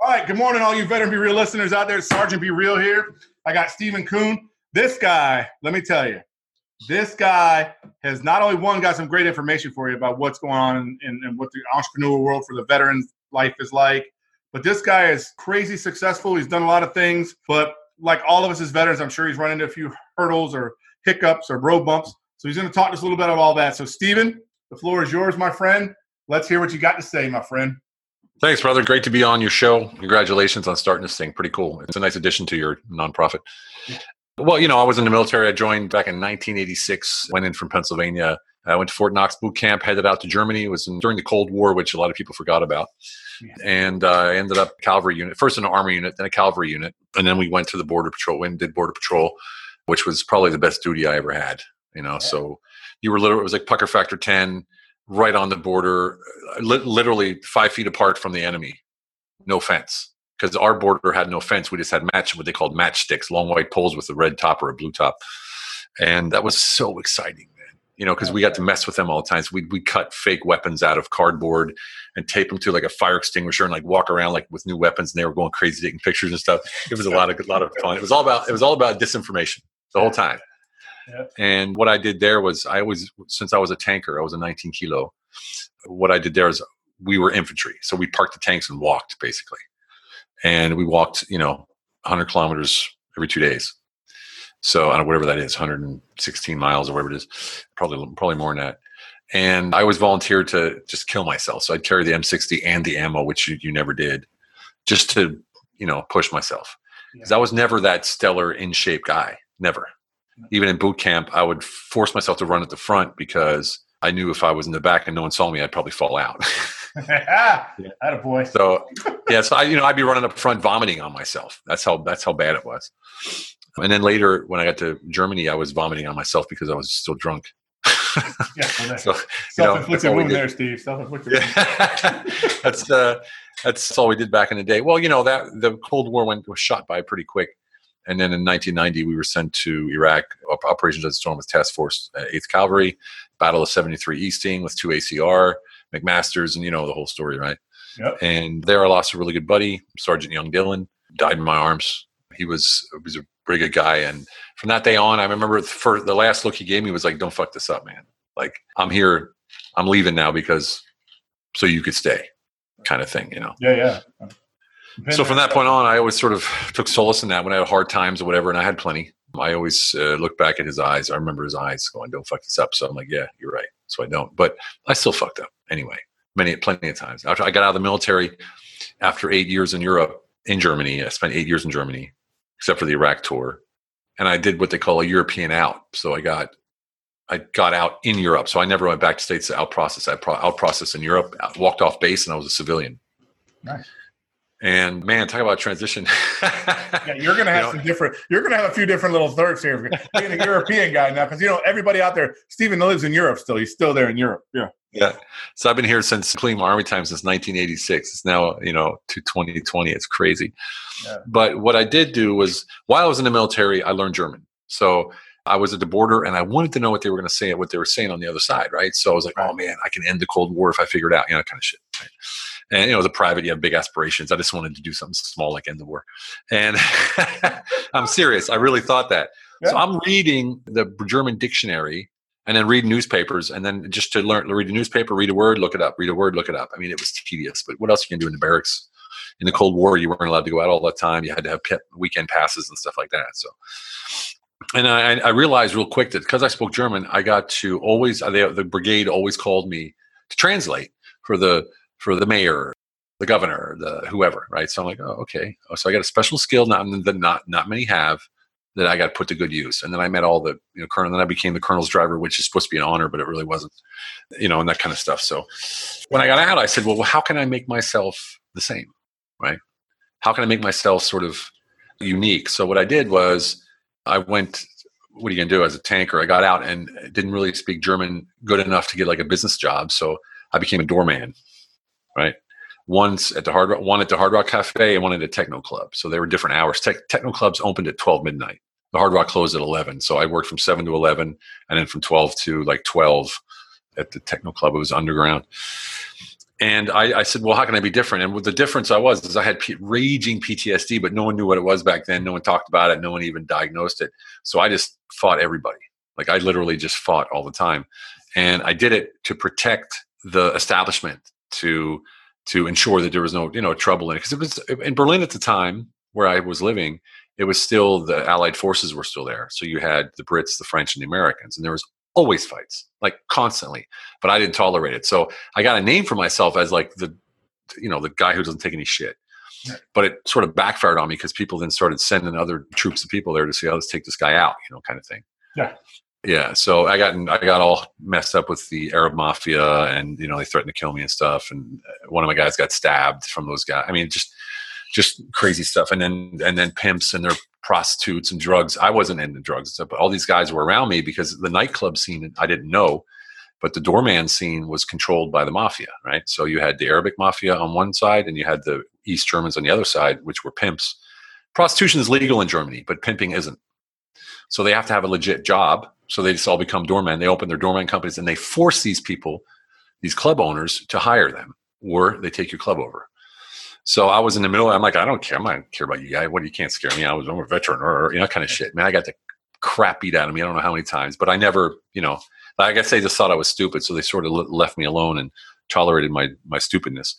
All right, good morning, all you Veteran Be Real listeners out there. Sergeant Be Real here. I got Stephen Kuhn. This guy, let me tell you, this guy has not only one got some great information for you about what's going on in what the entrepreneurial world for the veterans life is like, but this guy is crazy successful. He's done a lot of things, but like all of us as veterans, I'm sure he's run into a few hurdles or hiccups or road bumps. So he's going to talk to us a little bit about all that. So, Stephen, the floor is yours, my friend. Let's hear what you got to say, my friend. Thanks, brother. Great to be on your show. Congratulations on starting this thing. Pretty cool. It's a nice addition to your nonprofit. Well, you know, I was in the military. I joined back in 1986. Went in from Pennsylvania. I went to Fort Knox boot camp. Headed out to Germany. It was in, during the Cold War, which a lot of people forgot about. And uh, I ended up cavalry unit. First in an army unit, then a cavalry unit, and then we went to the border patrol. and did border patrol, which was probably the best duty I ever had. You know, so you were literally it was like pucker factor 10 right on the border, uh, li- literally five feet apart from the enemy. No fence. Because our border had no fence. We just had match, what they called matchsticks, long white poles with a red top or a blue top. And that was so exciting, man. You know, because we got to mess with them all the time. So we'd, we'd cut fake weapons out of cardboard and tape them to like a fire extinguisher and like walk around like with new weapons. And they were going crazy taking pictures and stuff. It was a lot of, a lot of fun. It was all about, it was all about disinformation the whole time. And what I did there was I always, since I was a tanker, I was a 19 kilo. What I did there is we were infantry. So we parked the tanks and walked basically. And we walked, you know, 100 kilometers every two days. So I don't whatever that is, 116 miles or whatever it is, probably, probably more than that. And I was volunteered to just kill myself. So I'd carry the M60 and the ammo, which you, you never did, just to, you know, push myself. Because I was never that stellar in shape guy. Never even in boot camp, I would force myself to run at the front because I knew if I was in the back and no one saw me, I'd probably fall out. Had a boy. so yeah, so I, you know, I'd be running up front, vomiting on myself. That's how that's how bad it was. And then later, when I got to Germany, I was vomiting on myself because I was still drunk. Yeah, well, So, you know, that's self-inflicted wound there, Steve. Self-inflicted. Yeah. that's uh, that's all we did back in the day. Well, you know that the Cold War went was shot by pretty quick, and then in 1990 we were sent to Iraq. Op- Operations Desert Storm with Task Force uh, 8th Cavalry, Battle of 73 Easting with two ACR, McMaster's, and you know the whole story, right? Yep. And there I lost a really good buddy, Sergeant Young Dillon, died in my arms. He was he was a pretty good guy, and from that day on, I remember for the last look he gave me was like, "Don't fuck this up, man. Like I'm here, I'm leaving now because so you could stay." Kind of thing, you know. Yeah, yeah. So from that point on, I always sort of took solace in that when I had hard times or whatever, and I had plenty. I always uh, look back at his eyes. I remember his eyes going, "Don't fuck this up." So I'm like, "Yeah, you're right." So I don't, but I still fucked up anyway. Many, plenty of times. After I got out of the military, after eight years in Europe, in Germany, I spent eight years in Germany, except for the Iraq tour, and I did what they call a European out. So I got, I got out in Europe. So I never went back to states to out process. I out process in Europe, walked off base, and I was a civilian. Nice. And man, talk about transition. Yeah, you're gonna have You know- some different. You're gonna have a few different little thirds here. Being a European guy now, because you know everybody out there. Stephen lives in Europe still. He's still there in Europe. Yeah. Yeah. So I've been here since including my army time since 1986. It's now, you know, to 2020. It's crazy. Yeah. But what I did do was while I was in the military, I learned German. So I was at the border and I wanted to know what they were going to say, what they were saying on the other side, right? So I was like, oh man, I can end the Cold War if I figure it out, you know, kind of shit. Right? And you know, as a private, you have big aspirations. I just wanted to do something small like end the war. And I'm serious. I really thought that. So I'm reading the German dictionary and then read newspapers and then just to learn read a newspaper, read a word, look it up, read a word, look it up. I mean, it was tedious, but what else you can do in the barracks? In the Cold War, you weren't allowed to go out all the time. You had to have weekend passes and stuff like that. So and I, I realized real quick that because I spoke German, I got to always they, the brigade always called me to translate for the for the mayor, the governor, the whoever, right? So I'm like, oh, okay. Oh, so I got a special skill not that not not many have that I got put to good use. And then I met all the you know colonel. Then I became the colonel's driver, which is supposed to be an honor, but it really wasn't, you know, and that kind of stuff. So when I got out, I said, well, how can I make myself the same, right? How can I make myself sort of unique? So what I did was I went. What are you gonna do as a tanker? I got out and didn't really speak German good enough to get like a business job. So I became a doorman, right? Once at the Hard Rock, one at the Hard Rock Cafe and one at the Techno Club. So they were different hours. Te- Techno Clubs opened at 12 midnight. The Hard Rock closed at 11. So I worked from 7 to 11 and then from 12 to like 12 at the Techno Club. It was underground. And I, I said, well, how can I be different? And the difference I was is I had P- raging PTSD, but no one knew what it was back then. No one talked about it. No one even diagnosed it. So I just fought everybody. Like I literally just fought all the time. And I did it to protect the establishment to to ensure that there was no you know trouble in it because it was in Berlin at the time where I was living it was still the allied forces were still there so you had the Brits the French and the Americans and there was always fights like constantly but I didn't tolerate it so I got a name for myself as like the you know the guy who doesn't take any shit but it sort of backfired on me because people then started sending other troops of people there to see, oh, let's take this guy out, you know, kind of thing. Yeah. Yeah, so I got I got all messed up with the Arab mafia, and you know they threatened to kill me and stuff. And uh, one of my guys got stabbed from those guys. I mean, just just crazy stuff. And then and then pimps and their prostitutes and drugs. I wasn't into drugs, and stuff, but all these guys were around me because the nightclub scene I didn't know, but the doorman scene was controlled by the mafia, right? So you had the Arabic mafia on one side, and you had the East Germans on the other side, which were pimps. Prostitution is legal in Germany, but pimping isn't. So they have to have a legit job so they just all become doormen. They open their doorman companies and they force these people, these club owners, to hire them, or they take your club over. So I was in the middle. I'm like, I don't care. I'm not care about you guy. What you can't scare me. I was I'm a veteran or you know kind of shit. Man, I got the crap beat out of me. I don't know how many times, but I never, you know, I guess they just thought I was stupid, so they sort of left me alone and tolerated my my stupidness.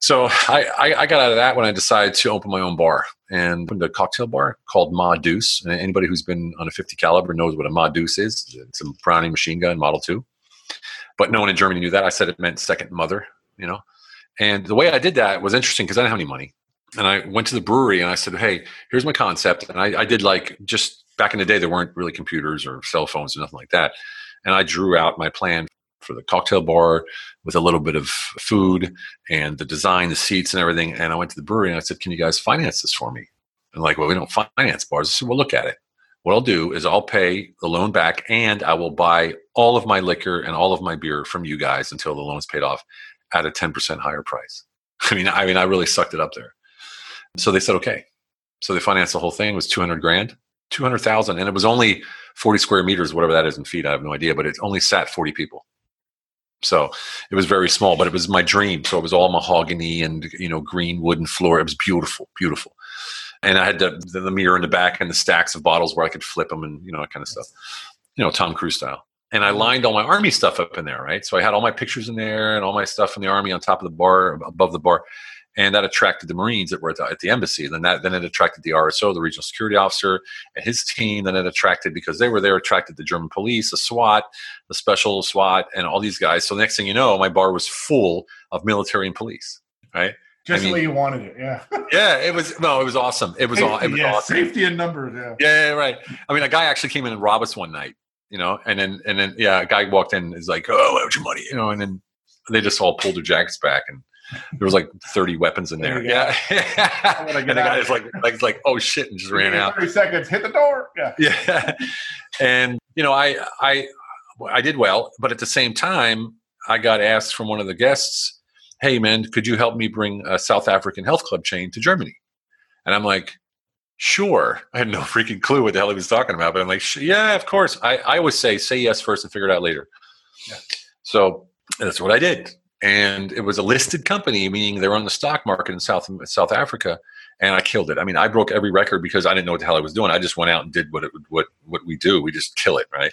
So I, I, I, got out of that when I decided to open my own bar and opened a cocktail bar called Ma Deuce. And anybody who's been on a 50 caliber knows what a Ma Deuce is. It's a Browning machine gun, Model 2. But no one in Germany knew that. I said it meant second mother, you know. And the way I did that was interesting because I didn't have any money. And I went to the brewery and I said, hey, here's my concept. And I, I did like just back in the day, there weren't really computers or cell phones or nothing like that. And I drew out my plan for the cocktail bar with a little bit of food and the design, the seats and everything. And I went to the brewery and I said, Can you guys finance this for me? And like, well, we don't finance bars. I said, Well, look at it. What I'll do is I'll pay the loan back and I will buy all of my liquor and all of my beer from you guys until the loan's paid off at a 10% higher price. I mean, I mean, I really sucked it up there. So they said, okay. So they financed the whole thing. It was 200 grand, 200,000. And it was only 40 square meters, whatever that is in feet. I have no idea, but it only sat 40 people. So it was very small, but it was my dream. So it was all mahogany and you know green wooden floor. It was beautiful, beautiful. And I had the, the mirror in the back and the stacks of bottles where I could flip them and you know that kind of stuff. You know, Tom Cruise style. And I lined all my army stuff up in there, right? So I had all my pictures in there and all my stuff from the army on top of the bar, above the bar and that attracted the Marines that were at the, at the, embassy. Then that then it attracted the RSO, the regional security officer, and his team. Then it attracted because they were there, attracted the German police, the SWAT, the special SWAT, and all these guys. So the next thing you know, my bar was full of military and police. Right. Just I mean, the way you wanted it, yeah. yeah, it was no, it was awesome. It was, safety, it was yeah, awesome. Safety in numbers, yeah. yeah. Yeah, right. I mean, a guy actually came in and robbed us one night, you know, and then and then yeah, a guy walked in and is like, "Oh, where's your money?" You know, and then they just all pulled their jackets back and there was like 30 weapons in there. there yeah. and the guy is like, like, like, oh shit, and just ran out. 30 seconds, hit the door. Yeah. Yeah. and, you know, I, I, I did well, but at the same time, I got asked from one of the guests, hey, man, could you help me bring a South African health club chain to Germany? And I'm like, sure. I had no freaking clue what the hell he was talking about, but I'm like, yeah, of course. I, I always say, say yes first and figure it out later. Yeah. So that's what I did and it was a listed company, meaning they were on the stock market in South South Africa, and I killed it. I mean, I broke every record because I didn't know what the hell I was doing. I just went out and did what it, what what we do. We just kill it, right?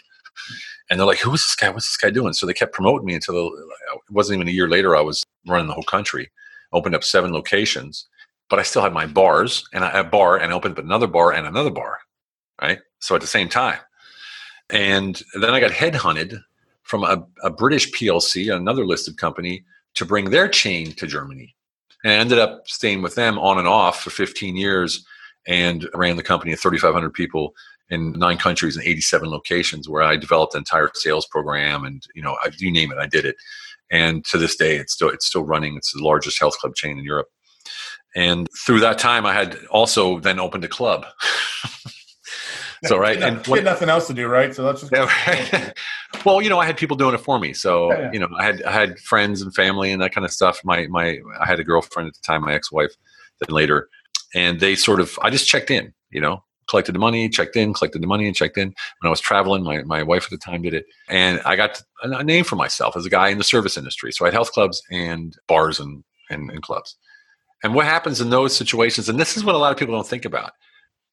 And they're like, "Who is this guy? What's this guy doing?" So they kept promoting me until the, it wasn't even a year later. I was running the whole country, opened up seven locations, but I still had my bars and I, a bar and I opened up another bar and another bar. right? So at the same time. And then I got headhunted from a, a British PLC, another listed company, to bring their chain to Germany. And I ended up staying with them on and off for 15 years and ran the company of 3,500 people in nine countries and 87 locations where I developed an entire sales program and, you know, I, you name it, I did it. And to this day, it's still, it's still running. It's the largest health club chain in Europe. And through that time, I had also then opened a club. so, right. and And had nothing else to do, right? So that's just yeah, right. Well, you know, I had people doing it for me. So, Yeah, yeah. you know, I had I had friends and family and that kind of stuff. My my I had a girlfriend at the time, my ex-wife, then later, and they sort of I just checked in, you know, collected the money, checked in, collected the money, and checked in. When I was traveling, my my wife at the time did it, and I got a, name for myself as a guy in the service industry. So I had health clubs and bars and and, and clubs. And what happens in those situations, and this is what a lot of people don't think about,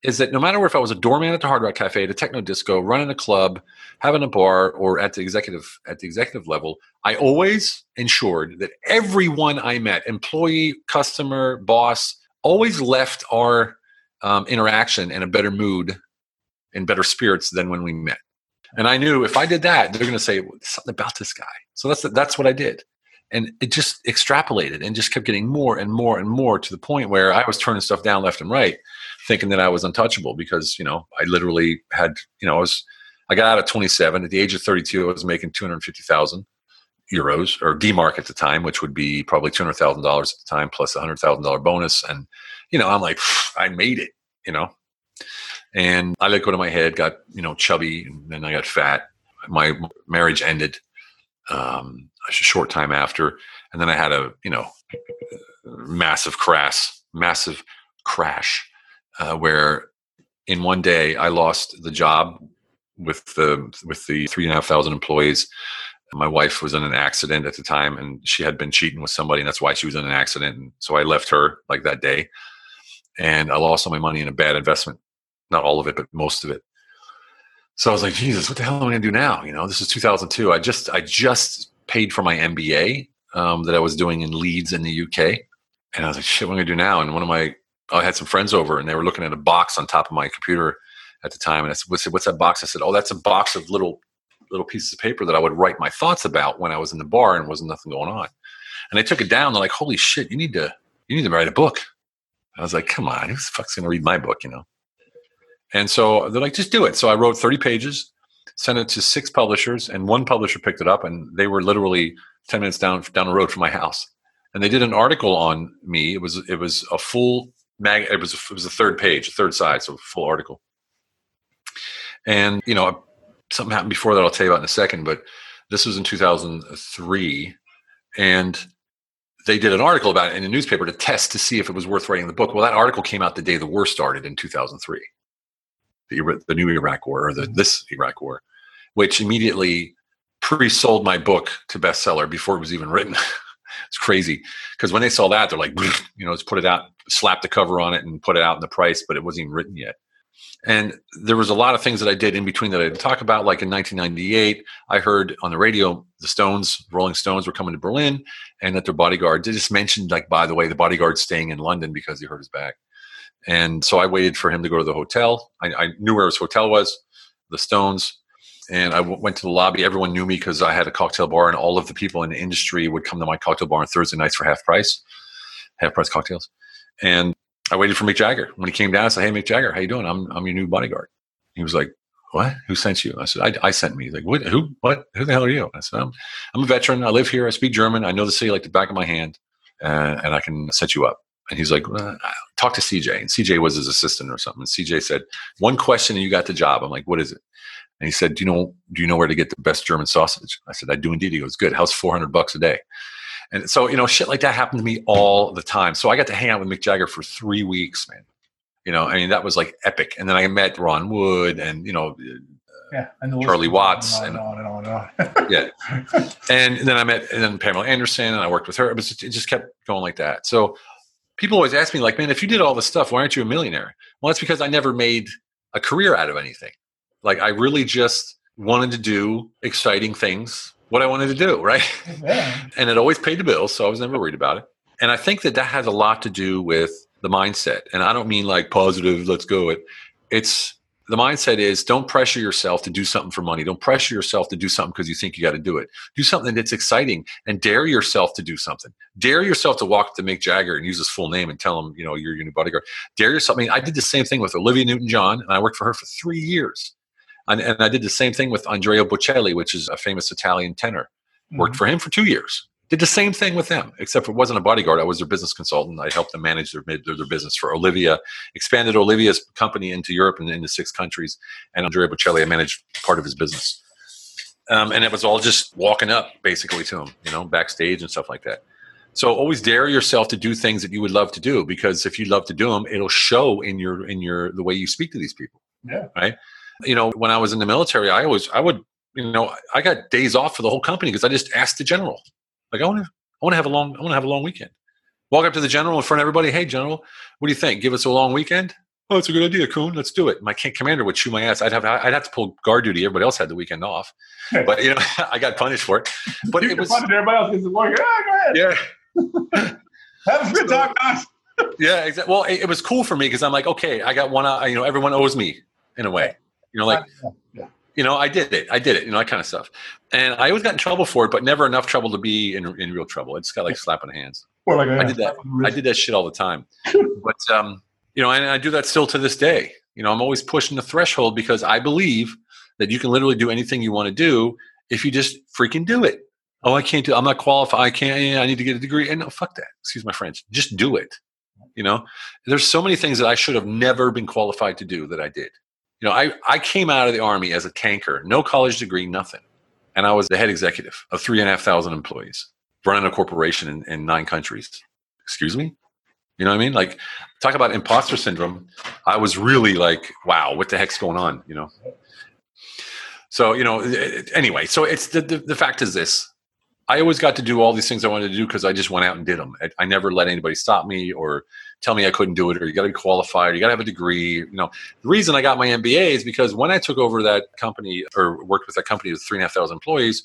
is that no matter if I was a doorman at the Hard Rock Cafe, at a techno disco, running a club, having a bar, or at the executive at the executive level, I always ensured that everyone I met, employee, customer, boss, always left our um, interaction in a better mood, in better spirits than when we met. And I knew if I did that, they're going to say "There's something about this guy. So that's that's what I did, and it just extrapolated and just kept getting more and more and more to the point where I was turning stuff down left and right, thinking that I was untouchable because you know I literally had you know I was I got out at 27 at the age of 32 I was making 250,000 euros or D mark at the time, which would be probably two hundred thousand dollars at the time plus a hundred thousand dollar bonus, and you know I'm like I made it, you know. And I let go to my head, got you know chubby, and then I got fat. My marriage ended um, a short time after, and then I had a you know massive crash, massive crash, uh, where in one day I lost the job with the with the three and a half thousand employees. My wife was in an accident at the time, and she had been cheating with somebody, and that's why she was in an accident. And so I left her like that day, and I lost all my money in a bad investment. Not all of it, but most of it. So I was like, Jesus, what the hell am I going to do now? You know, this is 2002. I just I just paid for my MBA um, that I was doing in Leeds in the UK, and I was like, shit, what am I going to do now? And one of my I had some friends over, and they were looking at a box on top of my computer at the time, and I said, "What's, that box?" I said, "Oh, that's a box of little little pieces of paper that I would write my thoughts about when I was in the bar and wasn't nothing going on." And they took it down. They're like, "Holy shit, you need to you need to write a book." I was like, "Come on, who's the fuck's going to read my book?" You know. And so they're like, "Just do it." So I wrote thirty pages, sent it to six publishers, and one publisher picked it up, and they were literally ten minutes down down the road from my house. And they did an article on me. It was it was a full mag. It was a, it was a third page, a third side, so a full article. And you know, something happened before that I'll tell you about in a second. But this was in 2003, and they did an article about it in a newspaper to test to see if it was worth writing the book. Well, that article came out the day the war started in 2003, the, the new Iraq War or the mm-hmm. this Iraq War, which immediately pre-sold my book to bestseller before it was even written. it's crazy because when they saw that, they're like, you know, let's put it out, slap the cover on it, and put it out in the price, but it wasn't even written yet. And there was a lot of things that I did in between that I didn't talk about. Like in 1998, I heard on the radio the Stones, Rolling Stones, were coming to Berlin, and that their bodyguard. They just mentioned, like, by the way, the bodyguard's staying in London because he hurt his back. And so I waited for him to go to the hotel. I, I knew where his hotel was, the Stones, and I w- went to the lobby. Everyone knew me because I had a cocktail bar, and all of the people in the industry would come to my cocktail bar on Thursday nights for half price, half price cocktails. And I waited for Mick Jagger. When he came down, I said, "Hey, Mick Jagger, how you doing? I'm I'm your new bodyguard." He was like, "What? Who sent you?" I said, "I, I sent me." He's like, "What? Who? What? Who the hell are you?" I said, "I'm I'm a veteran. I live here. I speak German. I know the city like the back of my hand, uh, and I can set you up." And he's like, well, "Talk to CJ." And CJ was his assistant or something. And CJ said, "One question, and you got the job." I'm like, "What is it?" And he said, "Do you know? Do you know where to get the best German sausage?" I said, "I do indeed." He goes, "Good. How's 400 bucks a day?" And so, you know, shit like that happened to me all the time. So I got to hang out with Mick Jagger for three weeks, man. You know, I mean, that was like epic. And then I met Ron Wood and, you know, Yeah, and Charlie Watts and and- on and on and on. yeah. And then I met and then Pamela Anderson and I worked with her. It, was, it just kept going like that. So people always ask me, like, man, if you did all this stuff, why aren't you a millionaire? Well, it's because I never made a career out of anything. Like, I really just wanted to do exciting things, what I wanted to do, right? yeah. and it always paid the bills, so I was never worried about it. And I think that that has a lot to do with the mindset. And I don't mean like positive, let's go. It it's the mindset is don't pressure yourself to do something for money. Don't pressure yourself to do something because you think you got to do it. Do something that's exciting and dare yourself to do something. Dare yourself to walk up to Mick Jagger and use his full name and tell him, you know, you're your new bodyguard. Dare yourself. I mean, I did the same thing with Olivia Newton John, and I worked for her for three years. And, and I did the same thing with Andrea Bocelli, which is a famous Italian tenor. Worked for him for two years. Did the same thing with them, except it wasn't a bodyguard. I was their business consultant. I helped them manage their, their, their business for Olivia, expanded Olivia's company into Europe and into six countries. And Andrea Bocelli, I managed part of his business. Um, and it was all just walking up basically to him, you know, backstage and stuff like that. So always dare yourself to do things that you would love to do because if you love to do them, it'll show in your in your the way you speak to these people. Yeah. Right. You know, when I was in the military, I always I would you know I got days off for the whole company because I just asked the general like I want to, I want to have a long, I want to have a long weekend. Walk up to the general in front of everybody. Hey, general, what do you think? Give us a long weekend? Oh, it's a good idea, Kuhn. Let's do it. My commander would chew my ass. I'd have, I'd have to pull guard duty. Everybody else had the weekend off, but you know, I got punished for it. But you it was, everybody else gets to work. Ah, go ahead. yeah, Have a good time, guys. yeah, exactly. Well, it, it was cool for me because I'm like, okay, I got one. uh, You know, everyone owes me in a way. You know, like Yeah. you know, I did it. I did it. You know, that kind of stuff. And I always got in trouble for it, but never enough trouble to be in, in real trouble. I just got like slapping hands. Or like, I did that. I did that shit all the time. but um, you know, and I do that still to this day. You know, I'm always pushing the threshold because I believe that you can literally do anything you want to do if you just freaking do it. Oh, I can't do. I'm not qualified. I can't. Yeah, I need to get a degree. And no, fuck that. Excuse my French. Just do it. You know, there's so many things that I should have never been qualified to do that I did. You know, I I came out of the army as a tanker, no college degree, nothing, and I was the head executive of three and a half thousand employees, running a corporation in, in nine countries. Excuse me. You know what I mean? Like, talk about imposter syndrome. I was really like, wow, what the heck's going on? You know. So you know, eh, eh, anyway, so it's the the, the fact is this: I always got to do all these things I wanted to do because I just went out and did them. I, I, never let anybody stop me or tell me I couldn't do it or you got to be qualified, you got to have a degree. You know, the reason I got my MBA is because when I took over that company or worked with that company with three and a half thousand employees,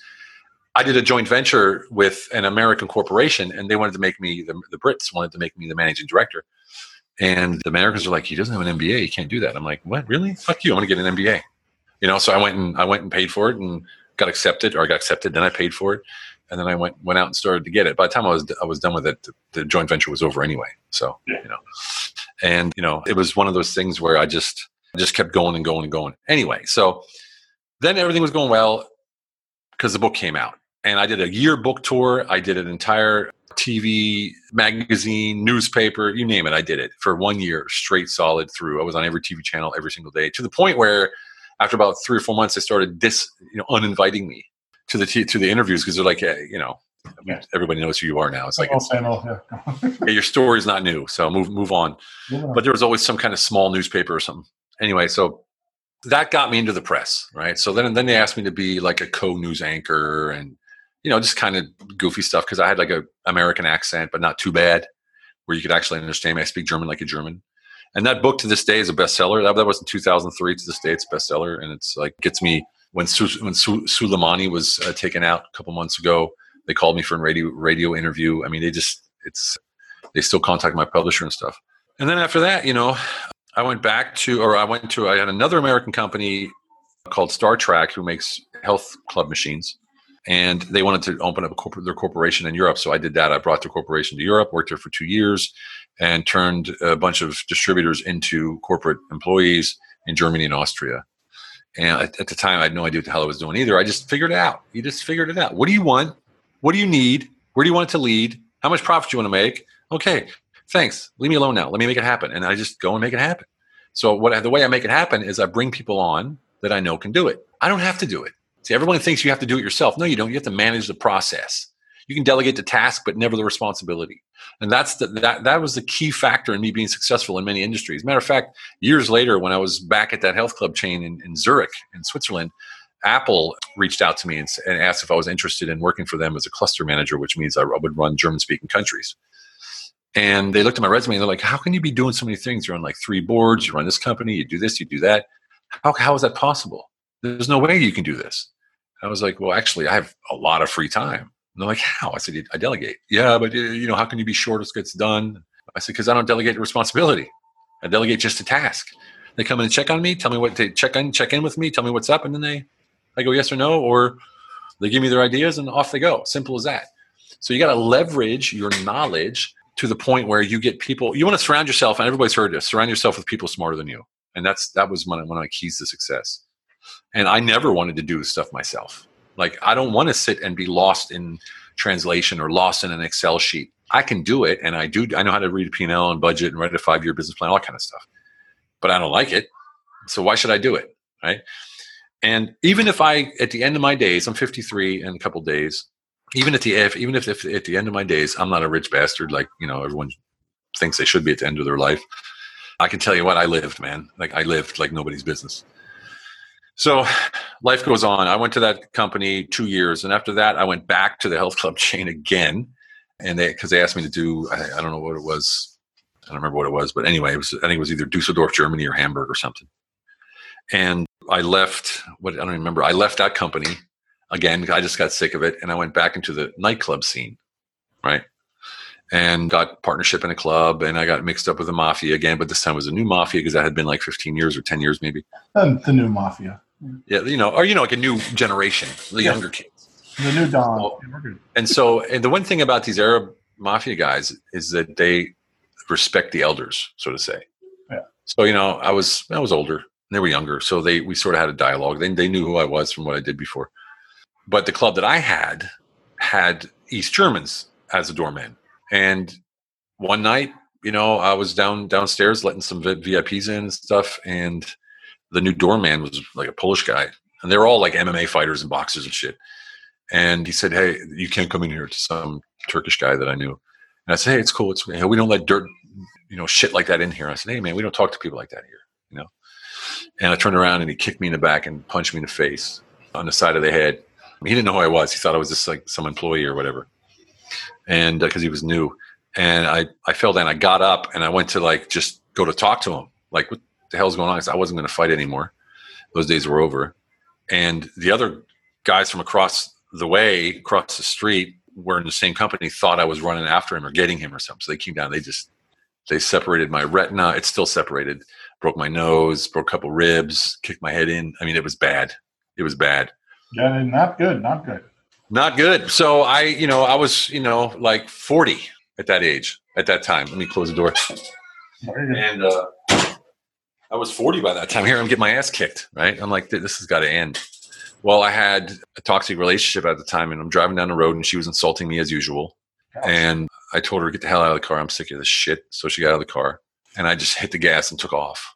I did a joint venture with an American corporation, and they wanted to make me the, the Brits wanted to make me the managing director. And the Americans are like, he doesn't have an MBA, he can't do that. I'm like, what? Really? Fuck you! I'm going to get an MBA. You know, so I went and I went and paid for it and got accepted, or I got accepted. Then I paid for it and then I went went out and started to get it. By the time I was I was done with it, the, the joint venture was over anyway. So Yeah. you know, and you know, it was one of those things where I just just kept going and going and going. Anyway, so then everything was going well because the book came out, and I did a year book tour. I did an entire TV, magazine, newspaper, you name it. I did it for one year straight, solid through. I was on every TV channel every single day to the point where, after about three or four months, they started dis, you know, uninviting me to the t- to the interviews because they're like, hey, you know, Yeah. everybody knows who you are now. It's like I'll it's, yeah. yeah, your story's not new, so move move on. But there was always some kind of small newspaper or something. Anyway, so that got me into the press, right? So then then they asked me to be like a co-news anchor and you know just kind of goofy stuff because I had like a American accent, but not too bad, where you could actually understand me. I speak German like a German. And that book to this day is a bestseller. That, that was in 2003 to this day. It's a bestseller, and it's like gets me when Su- when Su- Soleimani was uh, taken out a couple months ago. They called me for a radio radio interview. I mean, they just it's they still contact my publisher and stuff. And then after that, you know, I went back to or I went to I had another American company called Star Trac who makes health club machines. And they wanted to open up their corporation in Europe. So I did that. I brought their corporation to Europe, worked there for two years, and turned a bunch of distributors into corporate employees in Germany and Austria. And at, at the time, I had no idea what the hell I was doing either. I just figured it out. You just figured it out. What do you want? What do you need? Where do you want it to lead? How much profit do you want to make? Okay, thanks. Leave me alone now. Let me make it happen. And I just go and make it happen. So what the way I make it happen is I bring people on that I know can do it. I don't have to do it. See, everyone thinks you have to do it yourself. No, you don't. You have to manage the process. You can delegate the task, but never the responsibility. And that's the, that that was the key factor in me being successful in many industries. Matter of fact, years later, when I was back at that health club chain in, in Zurich, in Switzerland, Apple reached out to me and, and asked if I was interested in working for them as a cluster manager, which means I would run German speaking countries. And they looked at my resume and they're like, How can you be doing so many things? You're on like three boards, you run this company, you do this, you do that. How, how is that possible? There's no way you can do this. I was like, Well, actually, I have a lot of free time. And they're like, How? I said, I delegate. Yeah, but uh, you know, how can you be sure this gets done? I said, Because I don't delegate the responsibility. I delegate just a task. They come in and check on me, tell me what they check in, check in with me, tell me what's up, and then they, I go yes or no, or they give me their ideas and off they go. Simple as that. So you got to leverage your knowledge to the point where you get people. You want to surround yourself, and everybody's heard this. Surround yourself with people smarter than you, and that's that was one of, one of my keys to success. And I never wanted to do stuff myself. Like I don't want to sit and be lost in translation or lost in an Excel sheet. I can do it, and I do. I know how to read a P&L and budget and write a five-year business plan, all kind of stuff. But I don't like it, so why should I do it, right? And even if I, at the end of my days, I'm 53 in a couple days. Even at the if, even if, if at the end of my days, I'm not a rich bastard like you know everyone thinks they should be at the end of their life. I can tell you what I lived, man. Like I lived like nobody's business. So life goes on. I went to that company two years, and after that, I went back to the health club chain again, and they because they asked me to do I, I, don't know what it was. I don't remember what it was, but anyway, it was I think it was either Dusseldorf, Germany, or Hamburg or something. And I left. What I don't remember. I left that company again. I just got sick of it, and I went back into the nightclub scene, right? And got partnership in a club, and I got mixed up with the mafia again. But this time was a new mafia because that had been like 15 years or 10 years, maybe. The new mafia. Yeah, you know, or you know, like a new generation, the yeah. younger kids. The new dawn. So, and so, and the one thing about these Arab mafia guys is that they respect the elders, so to say. Yeah. So you know, I was I was older, they were younger, so they we sort of had a dialogue. They they knew who I was from what I did before. But the club that I had had East Germans as a doorman, and one night, you know, I was down downstairs letting some VIPs in and stuff, and the new doorman was like a Polish guy, and they were all like MMA fighters and boxers and shit. And he said, "Hey, you can't come in here." To some Turkish guy that I knew, and I said, "Hey, it's cool. It's we don't let dirt, you know, shit like that in here." I said, "Hey, man, we don't talk to people like that here." You know. And I turned around and he kicked me in the back and punched me in the face on the side of the head. I mean, he didn't know who I was. He thought I was just like some employee or whatever. And because uh, he was new, and I I fell down. I got up and I went to like just go to talk to him. Like, what the hell's going on? I wasn't going to fight anymore. Those days were over. And the other guys from across the way, across the street, were in the same company, thought I was running after him or getting him or something. So they came down. They just they separated my retina. It's still separated. Broke my nose. Broke a couple ribs. Kicked my head in. I mean, it was bad. It was bad. Yeah, not good. Not good. Not good. So I, you know, I was, you know, like forty at that age. At that time. Let me close the door. And uh, I was 40 by that time. Here I'm getting my ass kicked, right? I'm like, this has got to end. Well, I had a toxic relationship at the time, and I'm driving down the road, and she was insulting me as usual. And I told her, get the hell out of the car. I'm sick of this shit. So she got out of the car, and I just hit the gas and took off.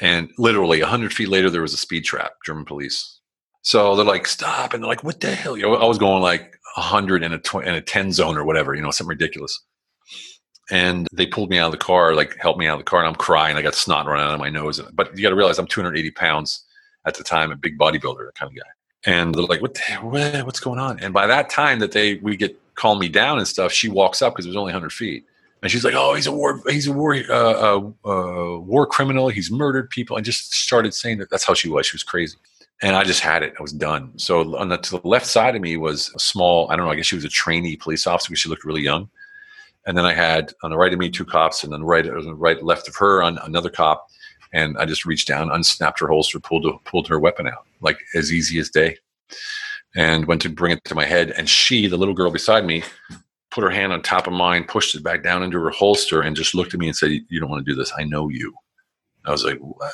And literally 100 feet later, there was a speed trap, German police. So they're like, stop. And they're like, what the hell? You know, I was going like 100 in a, tw- in a 10 zone or whatever, you know, something ridiculous and they pulled me out of the car, like helped me out of the car, and I'm crying. I got snot running out of my nose. But you got to realize I'm 280 pounds at the time, a big bodybuilder kind of guy. And they're like, "What? The, what's going on?" And by that time that they we get calm me down and stuff, she walks up because it was only 100 feet, and she's like, "Oh, he's a war, he's a war, uh, uh, uh, war criminal. He's murdered people." And just started saying that. That's how she was. She was crazy. And I just had it. I was done. So on the, to the left side of me was a small. I don't know. I guess she was a trainee police officer because she looked really young and then I had on the right of me two cops, and then right the right left of her on another cop, and I just reached down, unsnapped her holster, pulled pulled her weapon out, like as easy as day, and went to bring it to my head, and she, the little girl beside me, put her hand on top of mine, pushed it back down into her holster, and just looked at me and said, "You don't want to do this. I know you." I was like, "What?"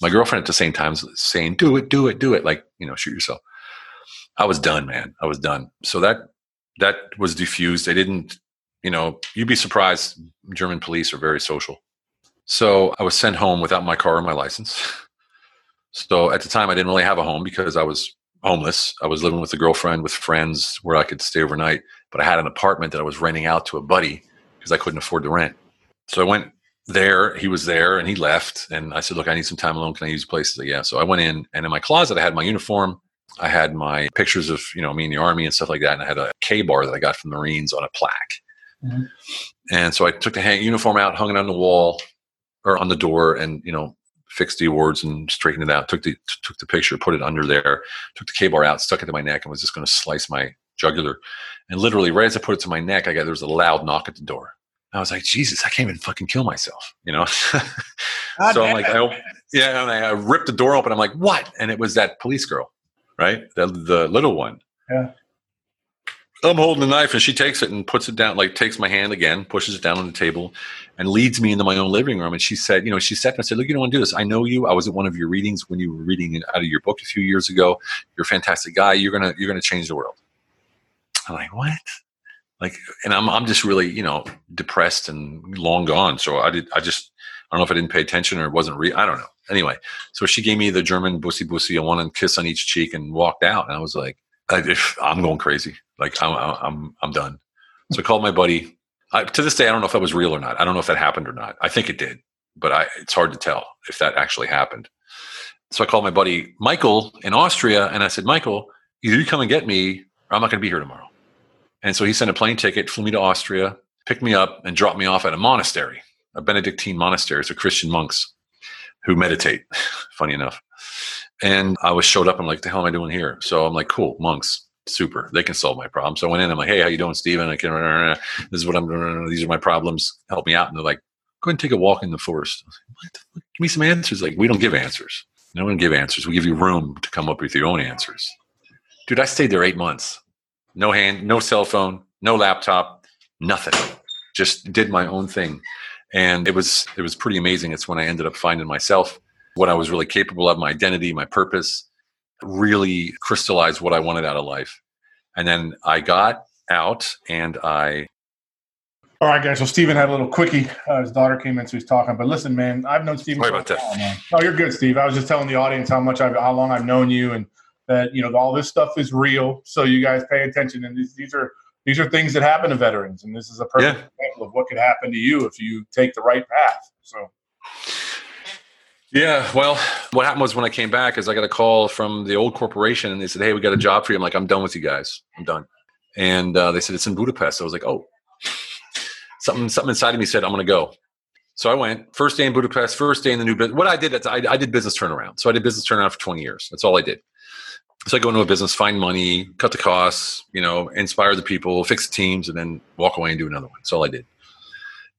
My girlfriend at the same time saying, "Do it, do it, do it!" Like you know, shoot yourself. I was done, man. I was done. So that that was diffused. I didn't you know, you'd be surprised. German police are very social. So I was sent home without my car or my license. So at the time, I didn't really have a home because I was homeless. I was living with a girlfriend, with friends where I could stay overnight. But I had an apartment that I was renting out to a buddy because I couldn't afford the rent. So I went there. He was there and he left. And I said, Look, I need some time alone. Can I use the place? He said, Yeah. So I went in and in my closet, I had my uniform. I had my pictures of, you know, me in the army and stuff like that. And I had a KA-BAR that I got from the Marines on a plaque. Mm-hmm. And so I took the hang- uniform out, hung it on the wall or on the door, and you know fixed the awards and straightened it out. Took the took the picture, put it under there, took the KA-BAR out, stuck it to my neck, and was just going to slice my jugular. And literally, right as I put it to my neck, I got there was a loud knock at the door. I was like, Jesus, I can't even fucking kill myself, you know? So I'm like. I, op- yeah, and I ripped the door open. I'm like, what? And it was that police girl, right? The, the little one. Yeah. I'm holding the knife and she takes it and puts it down, like takes my hand again, pushes it down on the table and leads me into my own living room. And she said, you know, she said, I said, look, you don't want to do this. I know you. I was at one of your readings when you were reading out of your book a few years ago. You're a fantastic guy. You're to, you're to change the world. I'm like, what? Like, and I'm, I'm just really, you know, depressed and long gone. So I did, I just, I don't know if I didn't pay attention or it wasn't real. I don't know. Anyway, so she gave me the German bussy bussy, a one and kiss on each cheek and walked out. And I was like, I, I'm going crazy. Like I'm, I'm, I'm done. So I called my buddy. I, to this day, I don't know if that was real or not. I don't know if that happened or not. I think it did, but I, it's hard to tell if that actually happened. So I called my buddy Michael in Austria, and I said, Michael, either you come and get me, or I'm not going to be here tomorrow. And so he sent a plane ticket, flew me to Austria, picked me up, and dropped me off at a monastery, a Benedictine monastery. It's a Christian monks who meditate. Funny enough. And I was showed up. I'm like, the hell am I doing here? So I'm like, cool, monks, super. They can solve my problem. So I went in. I'm like, hey, how you doing, Steven? I can. This is what I'm doing. These are my problems. Help me out. And they're like, go ahead and take a walk in the forest. Like? Give me some answers. Like, we don't give answers. No one give answers. We give you room to come up with your own answers. Dude, I stayed there eight months. No hand, no cell phone, no laptop, nothing. Just did my own thing. And it was it was pretty amazing. It's when I ended up finding myself, what I was really capable of, my identity, my purpose, really crystallized what I wanted out of life. And then I got out and I All right, guys. So Steven had a little quickie. Uh, his daughter came in, so he's talking. But listen, man, I've known Steven. Sorry about that. while, man. No, you're good, Steve. I was just telling the audience how much I've, how long I've known you, and that you know all this stuff is real. So you guys pay attention, and these, these are these are things that happen to veterans, and this is a perfect example of what could happen to you if you take the right path. So Yeah, well, what happened was when I came back is I got a call from the old corporation and they said, "Hey, we got a job for you." I'm like, "I'm done with you guys. I'm done." And uh, they said it's in Budapest. I was like, "Oh." Something something inside of me said, "I'm going to go." So I went. First day in Budapest. First day in the new business. What I did, that's I, I did business turnaround. So I did business turnaround for 20 years. That's all I did. So I go into a business, find money, cut the costs, you know, inspire the people, fix the teams, and then walk away and do another one. That's all I did.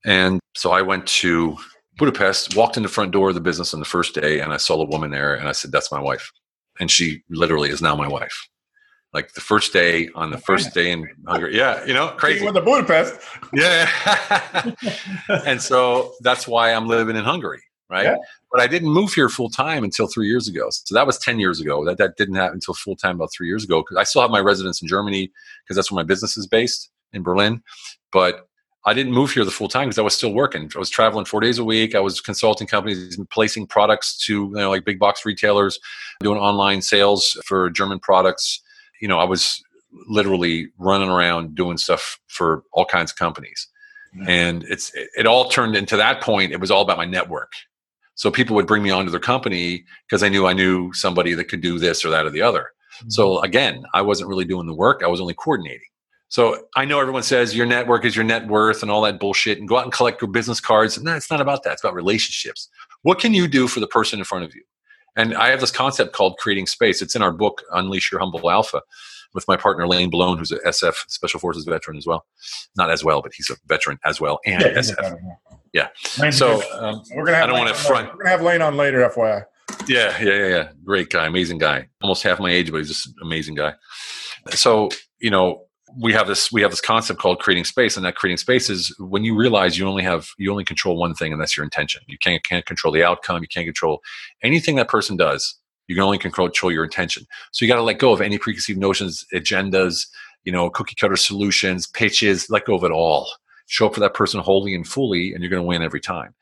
And so I went to Budapest, walked in the front door of the business on the first day, and I saw a woman there, and I said, "That's my wife," and she literally is now my wife. Like the first day on the first day in Hungary, yeah, you know, crazy, with the Budapest, yeah. and so that's why I'm living in Hungary, right? Yeah. But I didn't move here full time until three years ago. So that was ten years ago. That that didn't happen until full time about three years ago. Because I still have my residence in Germany because that's where my business is based in Berlin. But I didn't move here the full time because I was still working. I was traveling four days a week. I was consulting companies, and placing products to you know like big box retailers, doing online sales for German products. You know, I was literally running around doing stuff for all kinds of companies. And it's it all turned into that point. It was all about my network. So people would bring me onto their company because I knew I knew somebody that could do this or that or the other. Mm-hmm. So again, I wasn't really doing the work. I was only coordinating. So I know everyone says your network is your net worth and all that bullshit and go out and collect your business cards. No, it's not about that. It's about relationships. What can you do for the person in front of you? And I have this concept called creating space. It's in our book, Unleash Your Humble Alpha, with my partner Lane Belone, who's a SF Special Forces veteran as well. Not as well, but he's a veteran as well and Yeah, SF. Yeah. Lane's So um, we're gonna have I don't wanna front. We're gonna have Lane on later, FYI. Yeah, yeah, yeah, yeah. Great guy, amazing guy. Almost half my age, but he's just an amazing guy. So, you know, we have this we have this concept called creating space, and that creating space is when you realize you only have you only control one thing, and that's your intention. You can't can't control the outcome. You can't control anything that person does. You can only control your intention. So you got to let go of any preconceived notions, agendas, you know, cookie cutter solutions, pitches. Let go of it all. Show up for that person wholly and fully, and you're going to win every time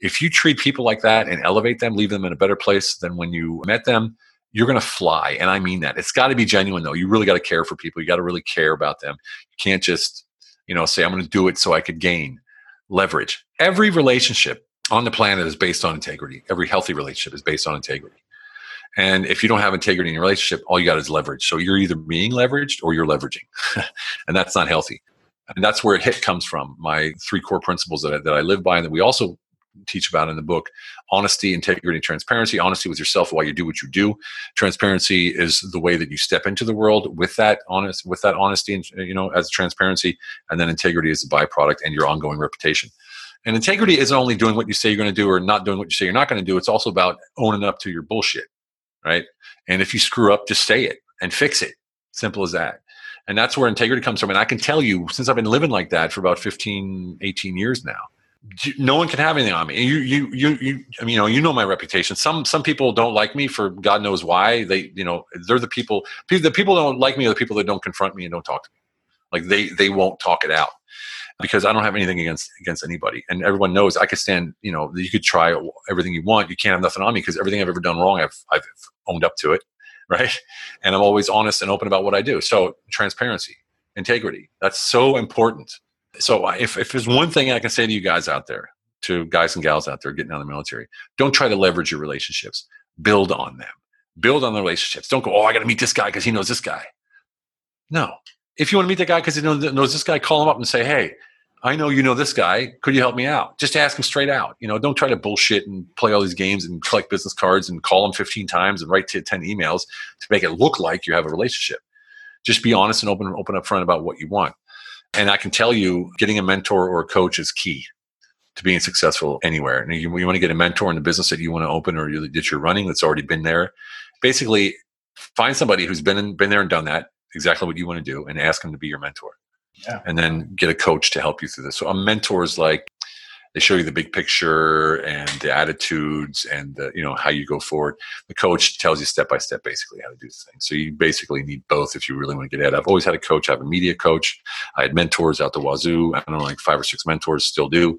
if you treat people like that and elevate them, leave them in a better place than when you met them, you're going to fly. And I mean that. It's got to be genuine, though. You really got to care for people. You got to really care about them. You can't just, you know, say, I'm going to do it so I could gain leverage. Every relationship on the planet is based on integrity. Every healthy relationship is based on integrity. And if you don't have integrity in your relationship, all you got is leverage. So you're either being leveraged or you're leveraging. and that's not healthy. And that's where it hit comes from. My three core principles that I, that I live by and that we also teach about in the book honesty integrity transparency. Honesty with yourself while you do what you do. Transparency is the way that you step into the world with that honest with that honesty and you know as transparency. And then integrity is the byproduct and your ongoing reputation. And integrity isn't only doing what you say you're going to do or not doing what you say you're not going to do. It's also about owning up to your bullshit right? And if you screw up just say it and fix it. Simple as that. And that's where integrity comes from. And i can tell you since i've been living like that for about 15 18 years now no one can have anything on me you you you you I mean, you know you know my reputation some some people don't like me for god knows why they you know they're the people the people don't like me are the people that don't confront me and don't talk to me like they they won't talk it out because I don't have anything against against anybody, and everyone knows I could stand. You know, you could try everything you want. You can't have nothing on me because everything I've ever done wrong, I've I've owned up to it, right? And I'm always honest and open about what I do. So transparency, integrity, that's so important. So if if there's one thing I can say to you guys out there, to guys and gals out there getting out of the military, don't try to leverage your relationships. Build on them. Build on the relationships. Don't go, oh, I got to meet this guy because he knows this guy. No. If you want to meet the guy because he knows, knows this guy, call him up and say, hey, I know you know this guy. Could you help me out? Just ask him straight out. You know, don't try to bullshit and play all these games and collect business cards and call him 15 times and write 10 emails to make it look like you have a relationship. Just be honest and open, open up front about what you want. And I can tell you, getting a mentor or a coach is key to being successful anywhere. And you, you want to get a mentor in the business that you want to open or you, that you're running that's already been there. Basically, find somebody who's been in, been there and done that, exactly what you want to do, and ask them to be your mentor Yeah. and then get a coach to help you through this. So a mentor is like they show you the big picture and the attitudes and the, you know how you go forward. The coach tells you step by step basically how to do things. So you basically need both if you really want to get ahead. I've always had a coach. I have a media coach. I had mentors out the wazoo. I don't know, like five or six mentors still do.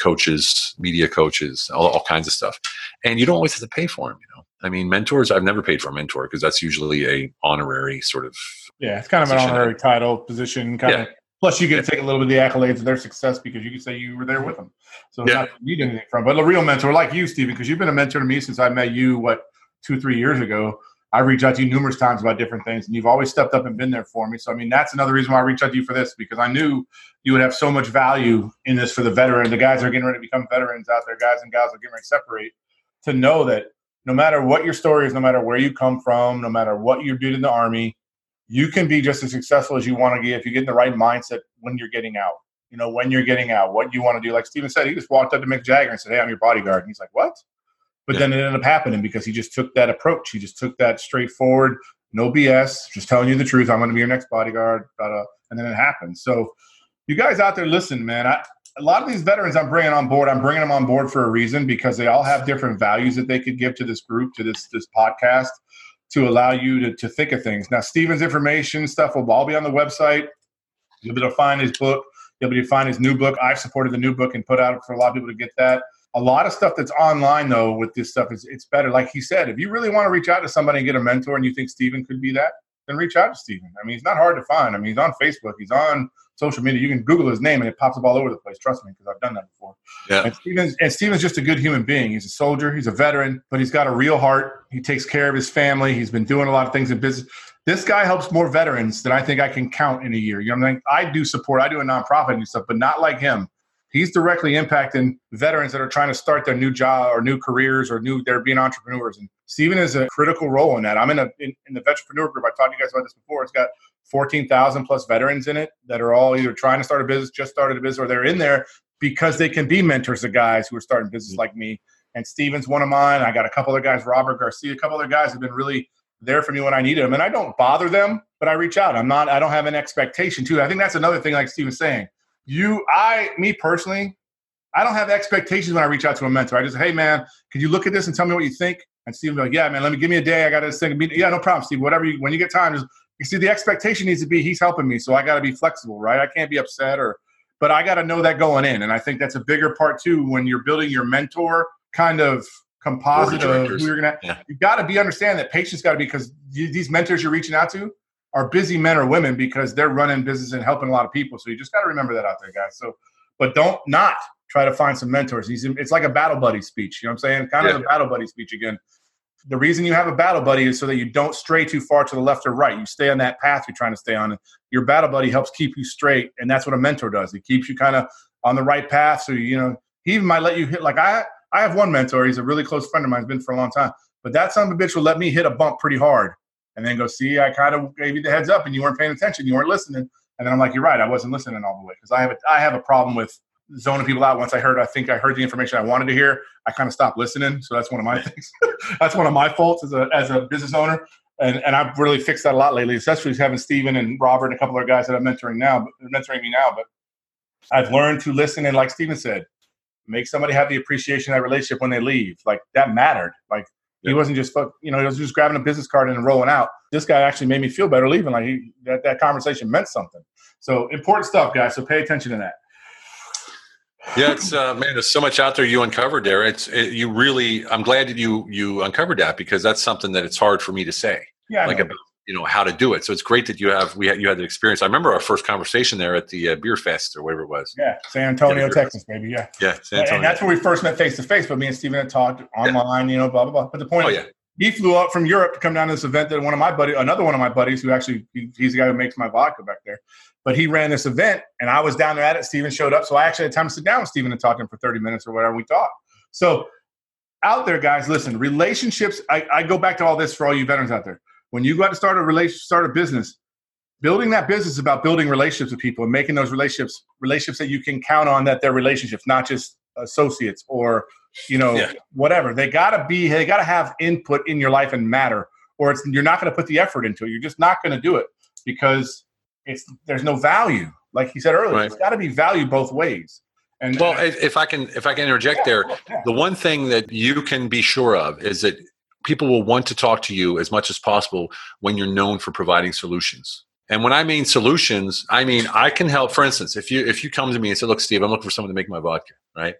Coaches, media coaches, all, all kinds of stuff. And you don't always have to pay for them. You know, I mean, mentors. I've never paid for a mentor because that's usually a honorary sort of Yeah, it's kind of an honorary title position. Kind Yeah. of. Plus, you get to take a little bit of the accolades of their success because you can say you were there with them. So Yeah. not need anything from. But a real mentor like you, Stephen, because you've been a mentor to me since I met you. What two, three years ago. I reached out to you numerous times about different things, and you've always stepped up and been there for me. So, I mean, that's another reason why I reached out to you for this because I knew you would have so much value in this for the veteran, the guys that are getting ready to become veterans out there, guys and gals that are getting ready to separate, to know that no matter what your story is, no matter where you come from, no matter what you did in the army, you can be just as successful as you want to get if you get in the right mindset when you're getting out. You know, when you're getting out, what you want to do. Like Steven said, he just walked up to Mick Jagger and said, Hey, I'm your bodyguard. And he's like, What? But Yeah. then it ended up happening because he just took that approach. He just took that straightforward, no BS, just telling you the truth. I'm going to be your next bodyguard. da, da, And then it happened. So, you guys out there, listen, man. I, a lot of these veterans I'm bringing on board, I'm bringing them on board for a reason because they all have different values that they could give to this group, to this this podcast, to allow you to, to think of things. Now, Steven's information stuff will all be on the website. You'll be able to find his book. You'll be able to find his new book. I've supported the new book and put out for a lot of people to get that. A lot of stuff that's online though with this stuff is it's better. Like he said, if you really want to reach out to somebody and get a mentor and you think Steven could be that, then reach out to Steven. I mean, he's not hard to find. I mean, he's on Facebook, he's on social media. You can Google his name and it pops up all over the place. Trust me, because I've done that before. Yeah. And Steven's and Steven's just a good human being. He's a soldier, he's a veteran, but he's got a real heart. He takes care of his family. He's been doing a lot of things in business. This guy helps more veterans than I think I can count in a year. You know what I mean? I do support, I do a nonprofit and stuff, but not like him. He's directly impacting veterans that are trying to start their new job or new careers or new they're being entrepreneurs. And Stephen is a critical role in that. I'm in a in, in the veteranpreneur group. I've talked to you guys about this before. It's got 14,000 plus veterans in it that are all either trying to start a business, just started a business, or they're in there because they can be mentors to guys who are starting business like me. And Steven's one of mine. I got a couple other guys, Robert Garcia, a couple other guys have been really there for me when I needed them. And I don't bother them, but I reach out. I'm not, I don't have an expectation too. I think that's another thing, like Steven's saying. You, I, me personally, I don't have expectations when I reach out to a mentor. I just, hey man, could you look at this and tell me what you think? And Steve will be like, yeah, man, let me give me a day. I got this thing. Yeah, no problem, Steve. Whatever you, when you get time, just you see the expectation needs to be he's helping me, so I got to be flexible, right? I can't be upset or, but I got to know that going in, and I think that's a bigger part too when you're building your mentor kind of composite of who you're gonna. Yeah. You got to be understand that patience got to be because these mentors you're reaching out to are busy men or women because they're running business and helping a lot of people. So you just got to remember that out there, guys. So, but don't not try to find some mentors. He's, it's like a battle buddy speech. You know what I'm saying? Kind of a battle buddy speech again. The reason you have a battle buddy is so that you don't stray too far to the left or right. You stay on that path you're trying to stay on. Your battle buddy helps keep you straight, and that's what a mentor does. It keeps you kind of on the right path. So you know He even might let you hit like I I have one mentor. He's a really close friend of mine. He's been for a long time. But that son of a bitch will let me hit a bump pretty hard, and then go see. I kind of gave you the heads up, and you weren't paying attention. You weren't listening. And then I'm like, you're right. I wasn't listening all the way because I have a, I have a problem with zoning people out. Once I heard, I think I heard the information I wanted to hear. I kind of stopped listening. So that's one of my things. that's one of my faults as a as a business owner. And, and I've really fixed that a lot lately, especially having Steven and Robert and a couple of guys that I'm mentoring now, mentoring me now. But I've learned to listen and, like Steven said, make somebody have the appreciation of that relationship when they leave. Like that mattered. Like he wasn't just fuck, you know, he was just grabbing a business card and rolling out. This guy actually made me feel better leaving. Like he, that, that conversation meant something. So important stuff, guys. So pay attention to that. Yeah, it's uh, man. There's so much out there you uncovered there. It's it, you really. I'm glad that you you uncovered that because that's something that it's hard for me to say. Yeah, I like know. about you know how to do it. So it's great that you have we had, you had the experience. I remember our first conversation there at the uh, beer fest or whatever it was. yeah, San Antonio, Yeah. Texas, baby. Yeah. Yeah, San And Antonio. that's where we first met face to face. But me and Steven had talked online, you know, blah blah blah. But the point Oh is, yeah, he flew up from Europe to come down to this event that one of my buddy, another one of my buddies, who actually he, he's the guy who makes my vodka back there. But he ran this event, and I was down there at it. Steven showed up, so I actually had time to sit down with Steven and talk to him for thirty minutes or whatever we talked. So out there, guys, listen, relationships. I, I go back to all this for all you veterans out there. When you go out to start a relation, start a business, building that business is about building relationships with people and making those relationships relationships that you can count on that they're relationships, not just associates or you know Yeah. whatever. They gotta be. They gotta have input in your life and matter, or it's you're not gonna put the effort into it. You're just not gonna do it because it's there's no value. Like he said earlier, Right. it's got to be value both ways. And Well, if I can if I can interject there, Yeah. the one thing that you can be sure of is that people will want to talk to you as much as possible when you're known for providing solutions. And when I mean solutions, I mean I can help. For instance, if you if you come to me and say, "Look, Steve, I'm looking for someone to make my vodka," right?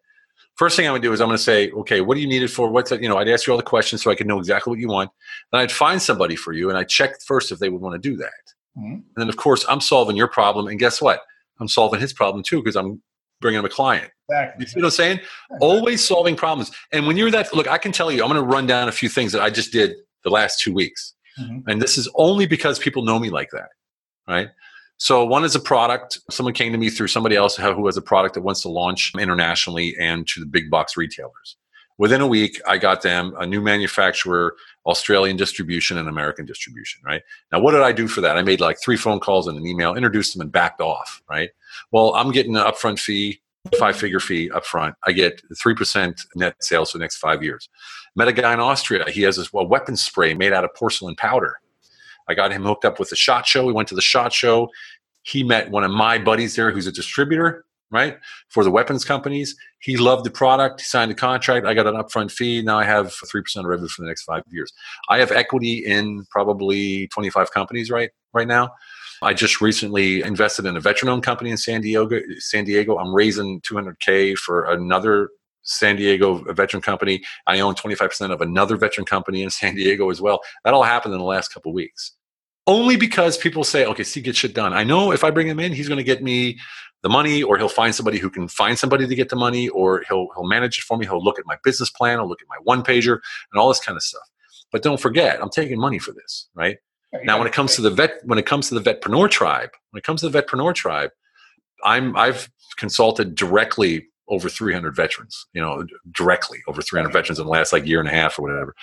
First thing I would do is I'm going to say, "Okay, what do you need it for? What's that?" You know, I'd ask you all the questions so I could know exactly what you want. Then I'd find somebody for you, and I'd check first if they would want to do that. Mhm. And then, of course, I'm solving your problem, and guess what? I'm solving his problem too because I'm bringing him a client. Exactly. You see what I'm saying? Always solving problems. And when you're that, look, I can tell you, I'm going to run down a few things that I just did the last two weeks. Mhm. And this is only because people know me like that. Right. So one is a product. Someone came to me through somebody else who has a product that wants to launch internationally and to the big box retailers. Within a week, I got them a new manufacturer, Australian distribution and American distribution. Right. Now, what did I do for that? I made like three phone calls and an email, introduced them and backed off. Right. Well, I'm getting an upfront fee five figure fee up front. I get 3% net sales for the next five years. Met a guy in Austria. He has this well, weapon spray made out of porcelain powder. I got him hooked up with the SHOT Show. We went to the SHOT Show. He met one of my buddies there who's a distributor, right, for the weapons companies. He loved the product. He signed a contract. I got an upfront fee. Now I have 3% revenue for the next five years. I have equity in probably 25 companies right, right now. I just recently invested in a veteran-owned company in San Diego. San Diego. I'm raising 200k for another San Diego veteran company. I own 25% of another veteran company in San Diego as well. That all happened in the last couple weeks. Only because people say, "Okay, see, get shit done." I know if I bring him in, he's going to get me the money, or he'll find somebody who can find somebody to get the money, or he'll he'll manage it for me. He'll look at my business plan, he'll look at my one pager, and all this kind of stuff. But don't forget, I'm taking money for this, right? Now, when it comes to the vet, when it comes to the vetpreneur tribe, when it comes to the vetpreneur tribe, I'm I've consulted directly over 300 veterans. You know, directly over 300 veterans in the last like year and a half or whatever.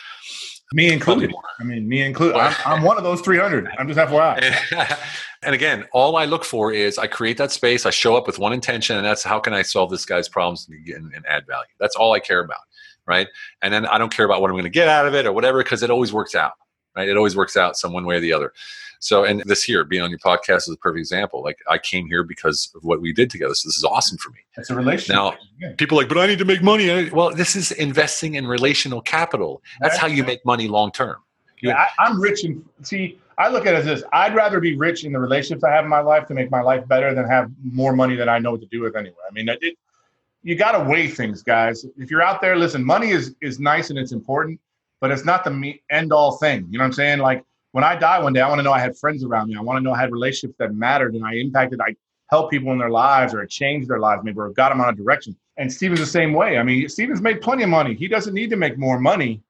Me included. I mean, me included. I'm, I'm one of those 300. I'm just FYI. And, and again, all I look for is I create that space. I show up with one intention, and that's how can I solve this guy's problems and, and add value. That's all I care about, right? And then I don't care about what I'm going to get out of it or whatever because it always works out, right? It always works out some one way or the other. So, and this here being on your podcast is a perfect example. Like I came here because of what we did together. So this is awesome for me. It's a relationship. Now, Yeah. people are like, but I need to make money. Well, this is investing in relational capital. That's how you make money long term. Yeah, I, I'm rich and see. I look at it as this: I'd rather be rich in the relationships I have in my life to make my life better than have more money than I know what to do with anyway. I mean, it, you got to weigh things, guys. If you're out there, listen, money is is nice and it's important, but it's not the me- end all thing. You know what I'm saying? Like when I die one day, I want to know I had friends around me. I want to know I had relationships that mattered and I impacted. I helped people in their lives or I changed their lives, maybe or got them on a direction. And Steven's the same way. I mean, Steven's made plenty of money. He doesn't need to make more money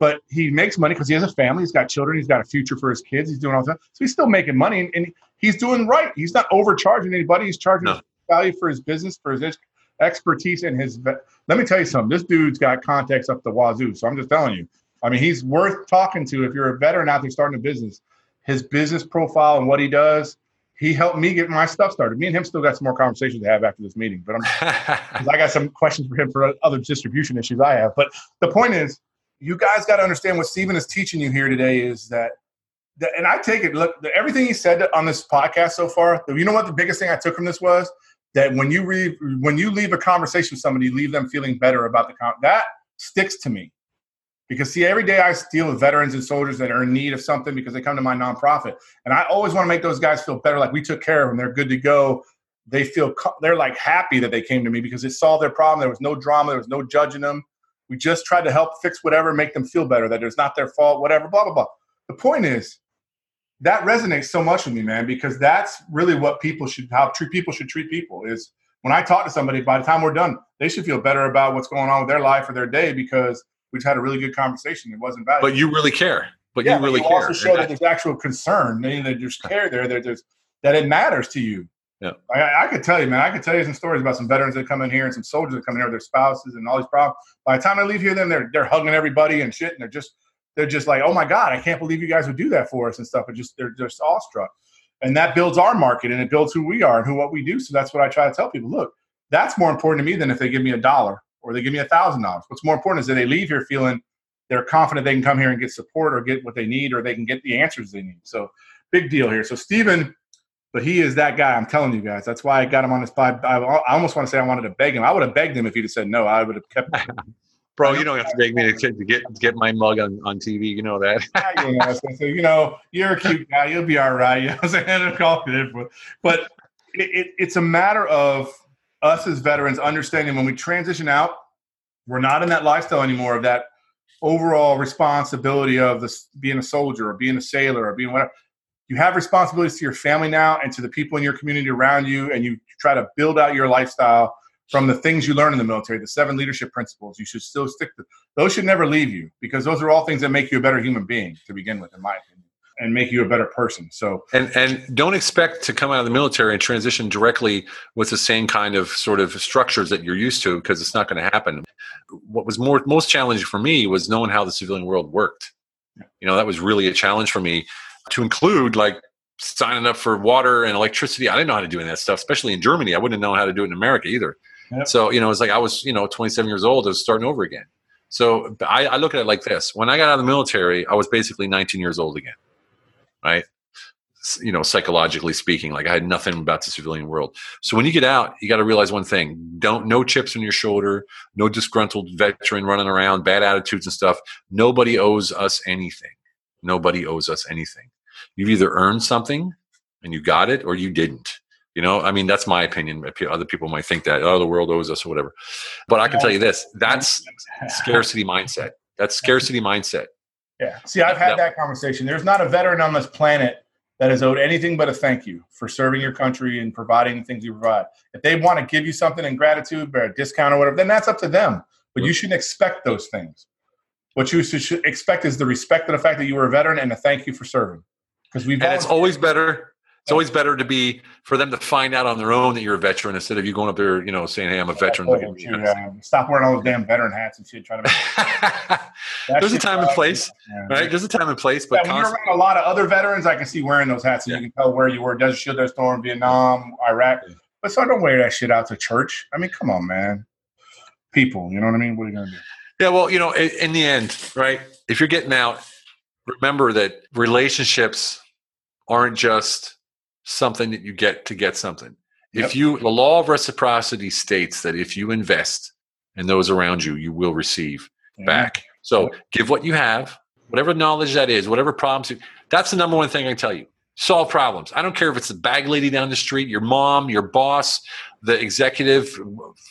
but he makes money because he has a family. He's got children. He's got a future for his kids. He's doing all that. So he's still making money, and, and he's doing right. He's not overcharging anybody. He's charging No. value for his business, for his expertise and his. Let me tell you something. This dude's got contacts up the wazoo. So I'm just telling you. I mean, he's worth talking to if you're a veteran out there starting a business. His business profile and what he does. He helped me get my stuff started. Me and him still got some more conversations to have after this meeting, but I'm I got some questions for him for other distribution issues I have. But the point is, you guys got to understand what Stephen is teaching you here today is that, that and I take it, look, the, everything he said on this podcast so far, you know what the biggest thing I took from this was? That when you read, when you leave a conversation with somebody, leave them feeling better about the con- that sticks to me. Because see, every day I deal with veterans and soldiers that are in need of something because they come to my nonprofit, and I always want to make those guys feel better. Like we took care of them, they're good to go. They feel they're like happy that they came to me because it solved their problem. There was no drama, there was no judging them. We just tried to help fix whatever, make them feel better. That it's not their fault, whatever. Blah blah blah. The point is, that resonates so much with me, man, because that's really what people should how treat people should treat people is when I talk to somebody, by the time we're done, they should feel better about what's going on with their life or their day because we just had a really good conversation. It wasn't bad. but you really care. But yeah, you really but care. also show that there's actual concern, mean, that there's care there, that there's that it matters to you. Yeah. I, I could tell you, man. I could tell you some stories about some veterans that come in here and some soldiers that come in here with their spouses and all these problems. By the time I leave here, then they're they're hugging everybody and shit, and they're just they're just like, oh my god, I can't believe you guys would do that for us and stuff. And just they're just awestruck, and that builds our market and it builds who we are and who what we do. So that's what I try to tell people. Look, that's more important to me than if they give me a dollar or they give me a thousand dollars. What's more important is that they leave here feeling they're confident they can come here and get support or get what they need or they can get the answers they need. So big deal here. So Stephen, but he is that guy. I'm telling you guys. That's why I got him on this pod. I, I almost want to say I wanted to beg him. I would have begged him if he'd have said no. I would have kept. Bro, you don't have to beg me to, to get to get my mug on, on TV. You know that. you know, so, so, you know, you're a cute guy. You'll be all right. You know I'm saying? Call it in, But, but it, it, it's a matter of us as veterans understanding when we transition out, we're not in that lifestyle anymore of that overall responsibility of this being a soldier or being a sailor or being whatever. You have responsibilities to your family now and to the people in your community around you, and you try to build out your lifestyle from the things you learn in the military, the seven leadership principles. You should still stick to those. Should never leave you because those are all things that make you a better human being to begin with, in my opinion, and make you a better person. So, and and don't expect to come out of the military and transition directly with the same kind of sort of structures that you're used to because it's not going to happen. What was more most challenging for me was knowing how the civilian world worked. You know, that was really a challenge for me to include like signing up for water and electricity. I didn't know how to do any of that stuff, especially in Germany. I wouldn't have known how to do it in America either. Yep. So, you know, it's like I was, you know, 27 years old, I was starting over again. So I, I look at it like this. When I got out of the military, I was basically 19 years old again. Right. You know, psychologically speaking, like I had nothing about the civilian world. So when you get out, you got to realize one thing: don't no chips on your shoulder, no disgruntled veteran running around, bad attitudes and stuff. Nobody owes us anything. Nobody owes us anything. You've either earned something and you got it, or you didn't. You know, I mean, that's my opinion. Other people might think that, oh, the world owes us or whatever. But I can tell you this: that's scarcity mindset. That's scarcity mindset. Yeah. See, I've had that conversation. There's not a veteran on this planet that is owed anything but a thank you for serving your country and providing the things you provide. If they want to give you something in gratitude or a discount or whatever, then that's up to them. But you shouldn't expect those things. What you should should expect is the respect of the fact that you were a veteran and a thank you for serving. Because we've And it's always better. It's always better to be for them to find out on their own that you're a veteran instead of you going up there, you know, saying, "Hey, I'm a veteran." Look at me. Shoot, uh, stop wearing all those damn veteran hats and shit. Trying to make There's a time and place, yeah. right? There's a time and place, Yeah, but when you're around a lot of other veterans, I can see wearing those hats, and Yeah. you can tell where you were. Desert Shield, Desert Storm, Vietnam, Iraq. But so I don't wear that shit out to church. I mean, come on, man. People, you know what I mean? What are you gonna do? yeah. Well, you know, in, in the end, right? If you're getting out, remember that relationships aren't just something that you get to get something. If Yep. you, the law of reciprocity states that if you invest in those around you, you will receive mm-hmm. back. So give what you have, whatever knowledge that is, whatever problems. You, that's the number one thing I tell you. Solve problems. I don't care if it's the bag lady down the street, your mom, your boss, the executive,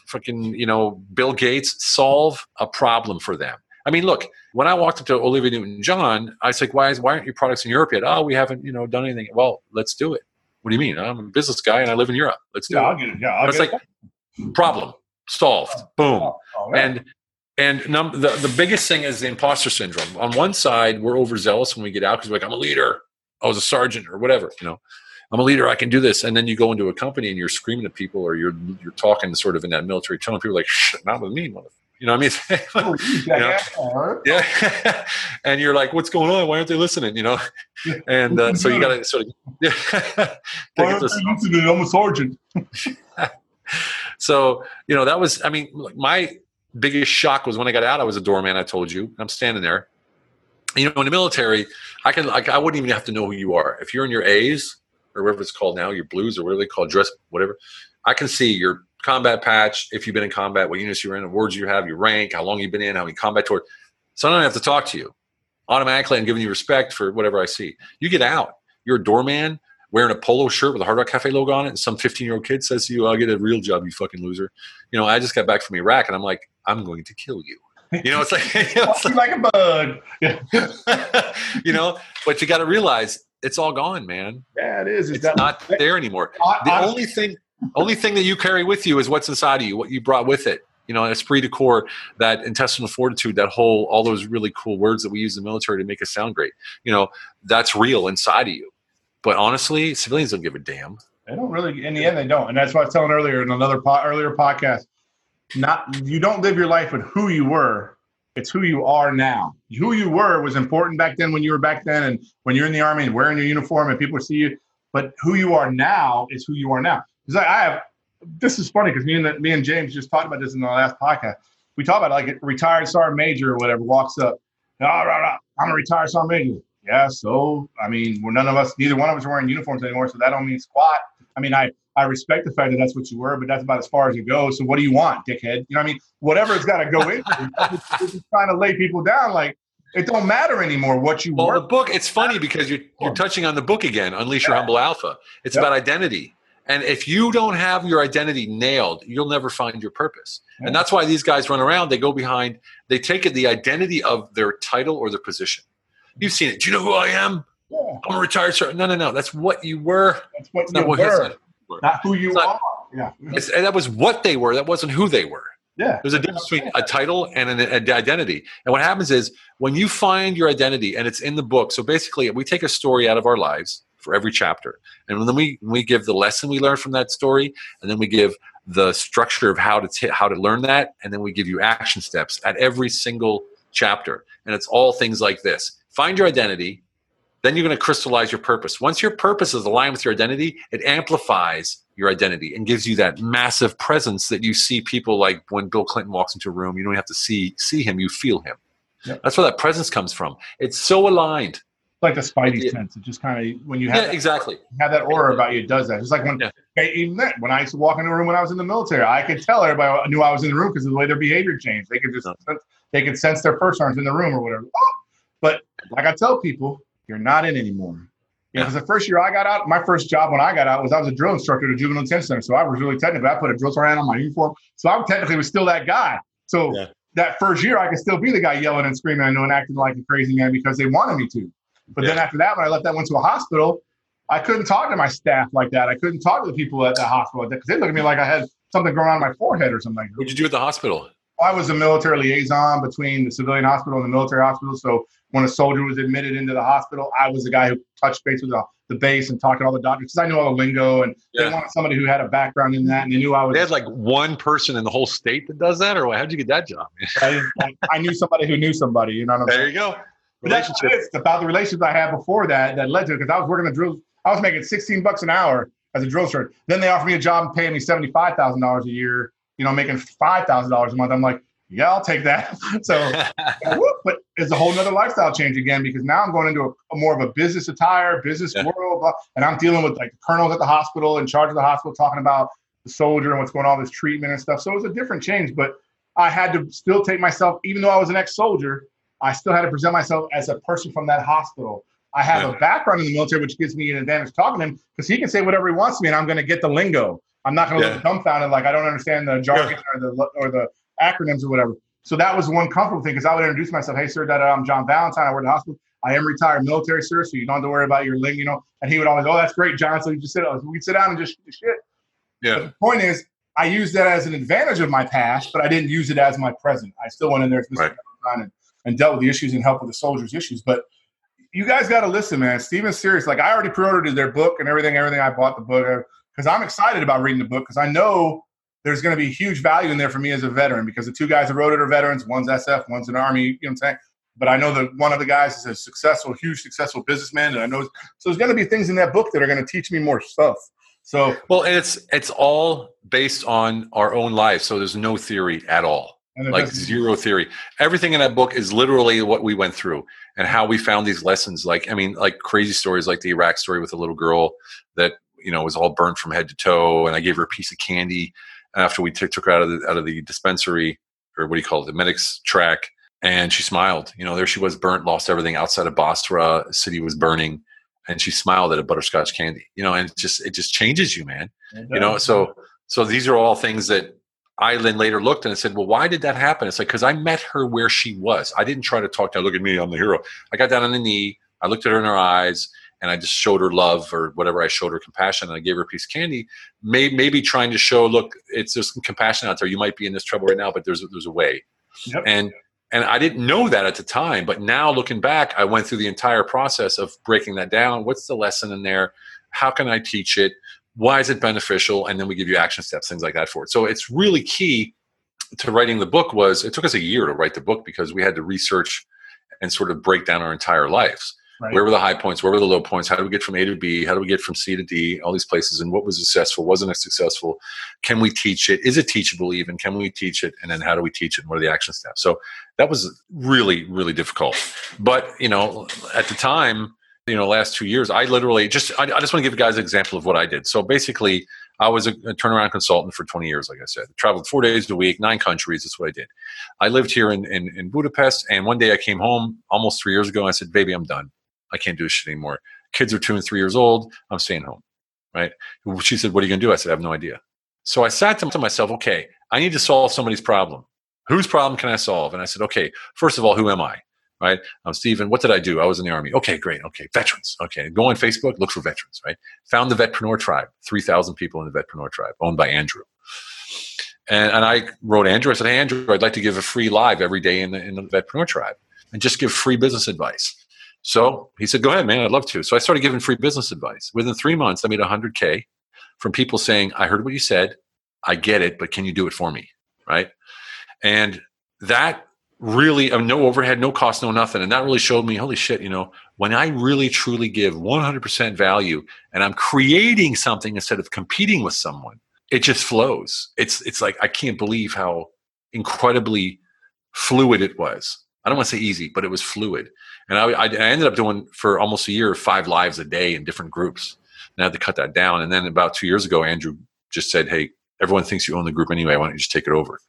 fucking, you know, Bill Gates. Solve a problem for them. I mean, look, when I walked up to Olivia Newton-John, I was like, why, is, why aren't your products in Europe yet? Oh, we haven't, you know, done anything. Well, let's do it. What do you mean? I'm a business guy and I live in Europe. Let's do Yeah, it. I'll get it. Yeah, I'll But it's get like problem solved. Oh, Boom it. Oh, yeah. and and num- the, the biggest thing is the imposter syndrome on one side we're overzealous when we get out because we're like i'm a leader i was a sergeant or whatever you know I'm a leader. I can do this. And then you go into a company and you're screaming at people or you're you're talking sort of in that military tone. People are like, Shh, not with me, mother. You know what I mean? Oh, you jackass. yeah. and you're like, what's going on? Why aren't they listening? You know? And uh, so you got to sort of. Why aren't they listening? I'm a sergeant. so you know that was i mean my biggest shock was when i got out i was a doorman i told you i'm standing there you know in the military i can like i wouldn't even have to know who you are if you're in your a's or whatever it's called now your blues or whatever they call dress whatever i can see your combat patch if you've been in combat what units you're in awards you have your rank how long you've been in how many combat tours so i don't have to talk to you automatically i'm giving you respect for whatever i see you get out you're a doorman wearing a polo shirt with a Hard Rock Cafe logo on it, and some 15 year old kid says to you, I'll get a real job, you fucking loser. You know, I just got back from Iraq and I'm like, I'm going to kill you. You know, it's like, you know, Walk you like a bug. Yeah, you know but you got to realize it's all gone, man. yeah it is. Is It's not there anymore. I- The I- only thing, only thing that you carry with you is what's inside of you, what you brought with it. You know, esprit de corps, that intestinal fortitude, that whole, all those really cool words that we use in the military to make us sound great. You know, that's real inside of you. But honestly, civilians don't give a damn. They don't really. In the end, they don't, and that's what I was telling earlier in another po- earlier podcast. Not you don't live your life with who you were. It's who you are now. Who you were was important back then when you were back then, and when you're in the army and wearing your uniform and people see you. But who you are now is who you are now. I, I have. This is funny because me and the, me and James just talked about this in the last podcast. We talked about like a retired sergeant major or whatever walks up. All right, right, I'm a retired sergeant major. Yeah, so I mean, we're none of us, neither one of us are wearing uniforms anymore, so that don't mean squat. I mean, I I respect the fact that that's what you were, but that's about as far as it goes. So what do you want, dickhead? You know what I mean? Whatever it's got to go in. It's just trying to lay people down. Like it don't matter anymore what you want. Well, were. the book, it's funny because you're, you're touching on the book again, Unleash Your Humble Alpha. It's Yeah. about identity. And if you don't have your identity nailed, you'll never find your purpose. Yeah. And that's why these guys run around. They go behind, they take it the identity of their title or their position. You've seen it. Do you know who I am? Yeah, I'm a retired sergeant. No, no, no. That's what you were. that's what you what were, it's not. who you not- are. Yeah, that was what they were. That wasn't who they were. yeah. There's a difference between a title and an, an identity. And what happens is when you find your identity and it's in the book. So basically, we take a story out of our lives for every chapter, and then we we give the lesson we learned from that story, and then we give the structure of how to t- how to learn that, and then we give you action steps at every single chapter. And it's all things like this: find your identity. Then you're going to crystallize your purpose. Once your purpose is aligned with your identity, it amplifies your identity and gives you that massive presence that you see people like when Bill Clinton walks into a room, you don't have to see see him, you feel him. Yep. That's where that presence comes from. It's so aligned. It's like the Spidey Yeah. sense. It just kind of when you have Yeah, that, exactly. have that aura about you, it does that. Just like when Yeah. even then, when I used to walk into a room when I was in the military, I could tell everybody knew I was in the room because of the way their behavior changed. They could just sense, they could sense their first arms in the room or whatever. Oh, but like I tell people, you're not in anymore. You because the first year I got out, my first job when I got out was I was a drill instructor at a juvenile detention center. So I was really technical. I put a drill sergeant on my uniform. So I technically was still that guy. So Yeah. that first year I could still be the guy yelling and screaming and acting like a crazy man because they wanted me to. But then after that, when I left that went to a hospital, I couldn't talk to my staff like that. I couldn't talk to the people at the hospital because they looked at me like I had something growing on my forehead or something. What'd you do at the hospital? I was a military liaison between the civilian hospital and the military hospital. So when a soldier was admitted into the hospital, I was the guy who touched base with the, the base and talked to all the doctors because I knew all the lingo and Yeah. they wanted somebody who had a background in that and they knew I was. They had like one person in the whole state that does that, or how'd you get that job? I, I, I knew somebody who knew somebody. You know what I'm saying? There you go. But that's what it Relationship. is. about the relationships I had before that that led to it because I was working the drill. I was making 16 bucks an hour as a drill sergeant. Then they offered me a job and paying me $75,000 a year, you know, making $5,000 a month. I'm like, yeah, I'll take that. so, whoop, but it's a whole nother lifestyle change again because now I'm going into a, a more of a business attire, business Yeah. world, blah, and I'm dealing with like the colonels at the hospital, in charge of the hospital, talking about the soldier and what's going on, this treatment and stuff. So it was a different change, but I had to still take myself, even though I was an ex-soldier, I still had to present myself as a person from that hospital. I have Yeah. a background in the military, which gives me an advantage talking to him because he can say whatever he wants to me, and I'm going to get the lingo. I'm not going to Yeah. look dumbfounded like I don't understand the jargon or the or the acronyms or whatever. So that was one comfortable thing because I would introduce myself. Hey, sir, da, da, I'm John Valentine. I work at the hospital. I am retired military, sir, so you don't have to worry about your ling, you know. And he would always, oh, that's great, John. So you just sit, we could sit down and just shoot the shit. But yeah. the point is, I used that as an advantage of my past, but I didn't use it as my present. I still went in there as Mr. Right. Valentine and, and dealt with the issues and helped with the soldiers' issues. But you guys got to listen, man. Steven's serious. Like I already pre-ordered their book and everything. Everything I bought the book uh, because I'm excited about reading the book because I know there's going to be huge value in there for me as a veteran because the two guys that wrote it are veterans. One's SF, one's an Army. You know what I'm saying? But I know that one of the guys is a successful, huge, successful businessman, and I know so there's going to be things in that book that are going to teach me more stuff. So Well, and it's it's all based on our own lives, so there's no theory at all. Like zero theory. Everything in that book is literally what we went through and how we found these lessons. Like I mean, like crazy stories like the Iraq story with the little girl that you know was all burnt from head to toe, and I gave her a piece of candy after we took took her out of the out of the dispensary or what do you call it, the medics track, and she smiled. You know, there she was, burnt, lost everything outside of Basra. City was burning, and she smiled at a butterscotch candy. You know, and it just it just changes you, man you know so so these are all things that i then later looked and I said well why did that happen? It's like because i met her where she was. I didn't try to talk to her. Look at me i'm the hero. I got down on the knee i looked at her in her eyes and i just showed her love or whatever i showed her compassion and i gave her a piece of candy. May, maybe trying to show look it's there's some compassion out there. You might be in this trouble right now but there's there's a way. Yep. and and i didn't know that at the time but now looking back i went through the entire process of breaking that down. What's the lesson in there? How can i teach it why is it beneficial? And then we give you action steps things like that for it. So it's really key to writing the book was it took us a year to write the book because we had to research and sort of break down our entire lives. Right. where were the high points? Where were the low points? How do we get from a to b? How do we get from c to d? All these places. And what was successful? Wasn't it successful? Can we teach it? Is it teachable even? Can we teach it? And then how do we teach it? And what are the action steps? So that was really really difficult. But you know at the time you know last two years i literally just i, I just want to give you guys an example of what i did. So basically i was a, a turnaround consultant for 20 years like i said. Traveled four days a week nine countries that's what i did. I lived here in, in, in budapest and one day i came home almost three years ago and i said baby i'm done. I can't do this shit anymore. Kids are two and three years old. I'm staying home. Right? She said what are you going to do? I said i have no idea. So i sat to myself okay i need to solve somebody's problem. Whose problem can i solve? And i said okay first of all who am i right? I'm Stephen. What did I do? I was in the army. Okay, great. Okay, veterans. Okay, go on Facebook, look for veterans, right? Found the Vetpreneur Tribe, 3,000 people in the Vetpreneur Tribe, owned by Andrew. And, and I wrote Andrew. I said, Hey, Andrew, I'd like to give a free live every day in the, in the Vetpreneur Tribe and just give free business advice. So he said, Go ahead, man. I'd love to. So I started giving free business advice. Within three months, I made 100K from people saying, I heard what you said. I get it, but can you do it for me? Right. And that really uh, no overhead no cost no nothing. And that really showed me holy shit you know when i really truly give 100% value and i'm creating something instead of competing with someone it just flows. It's it's like i can't believe how incredibly fluid it was. I don't want to say easy but it was fluid. And I, I, I ended up doing for almost a year five lives a day in different groups. And i had to cut that down. And then about two years ago andrew just said hey everyone thinks you own the group anyway. Why don't you just take it over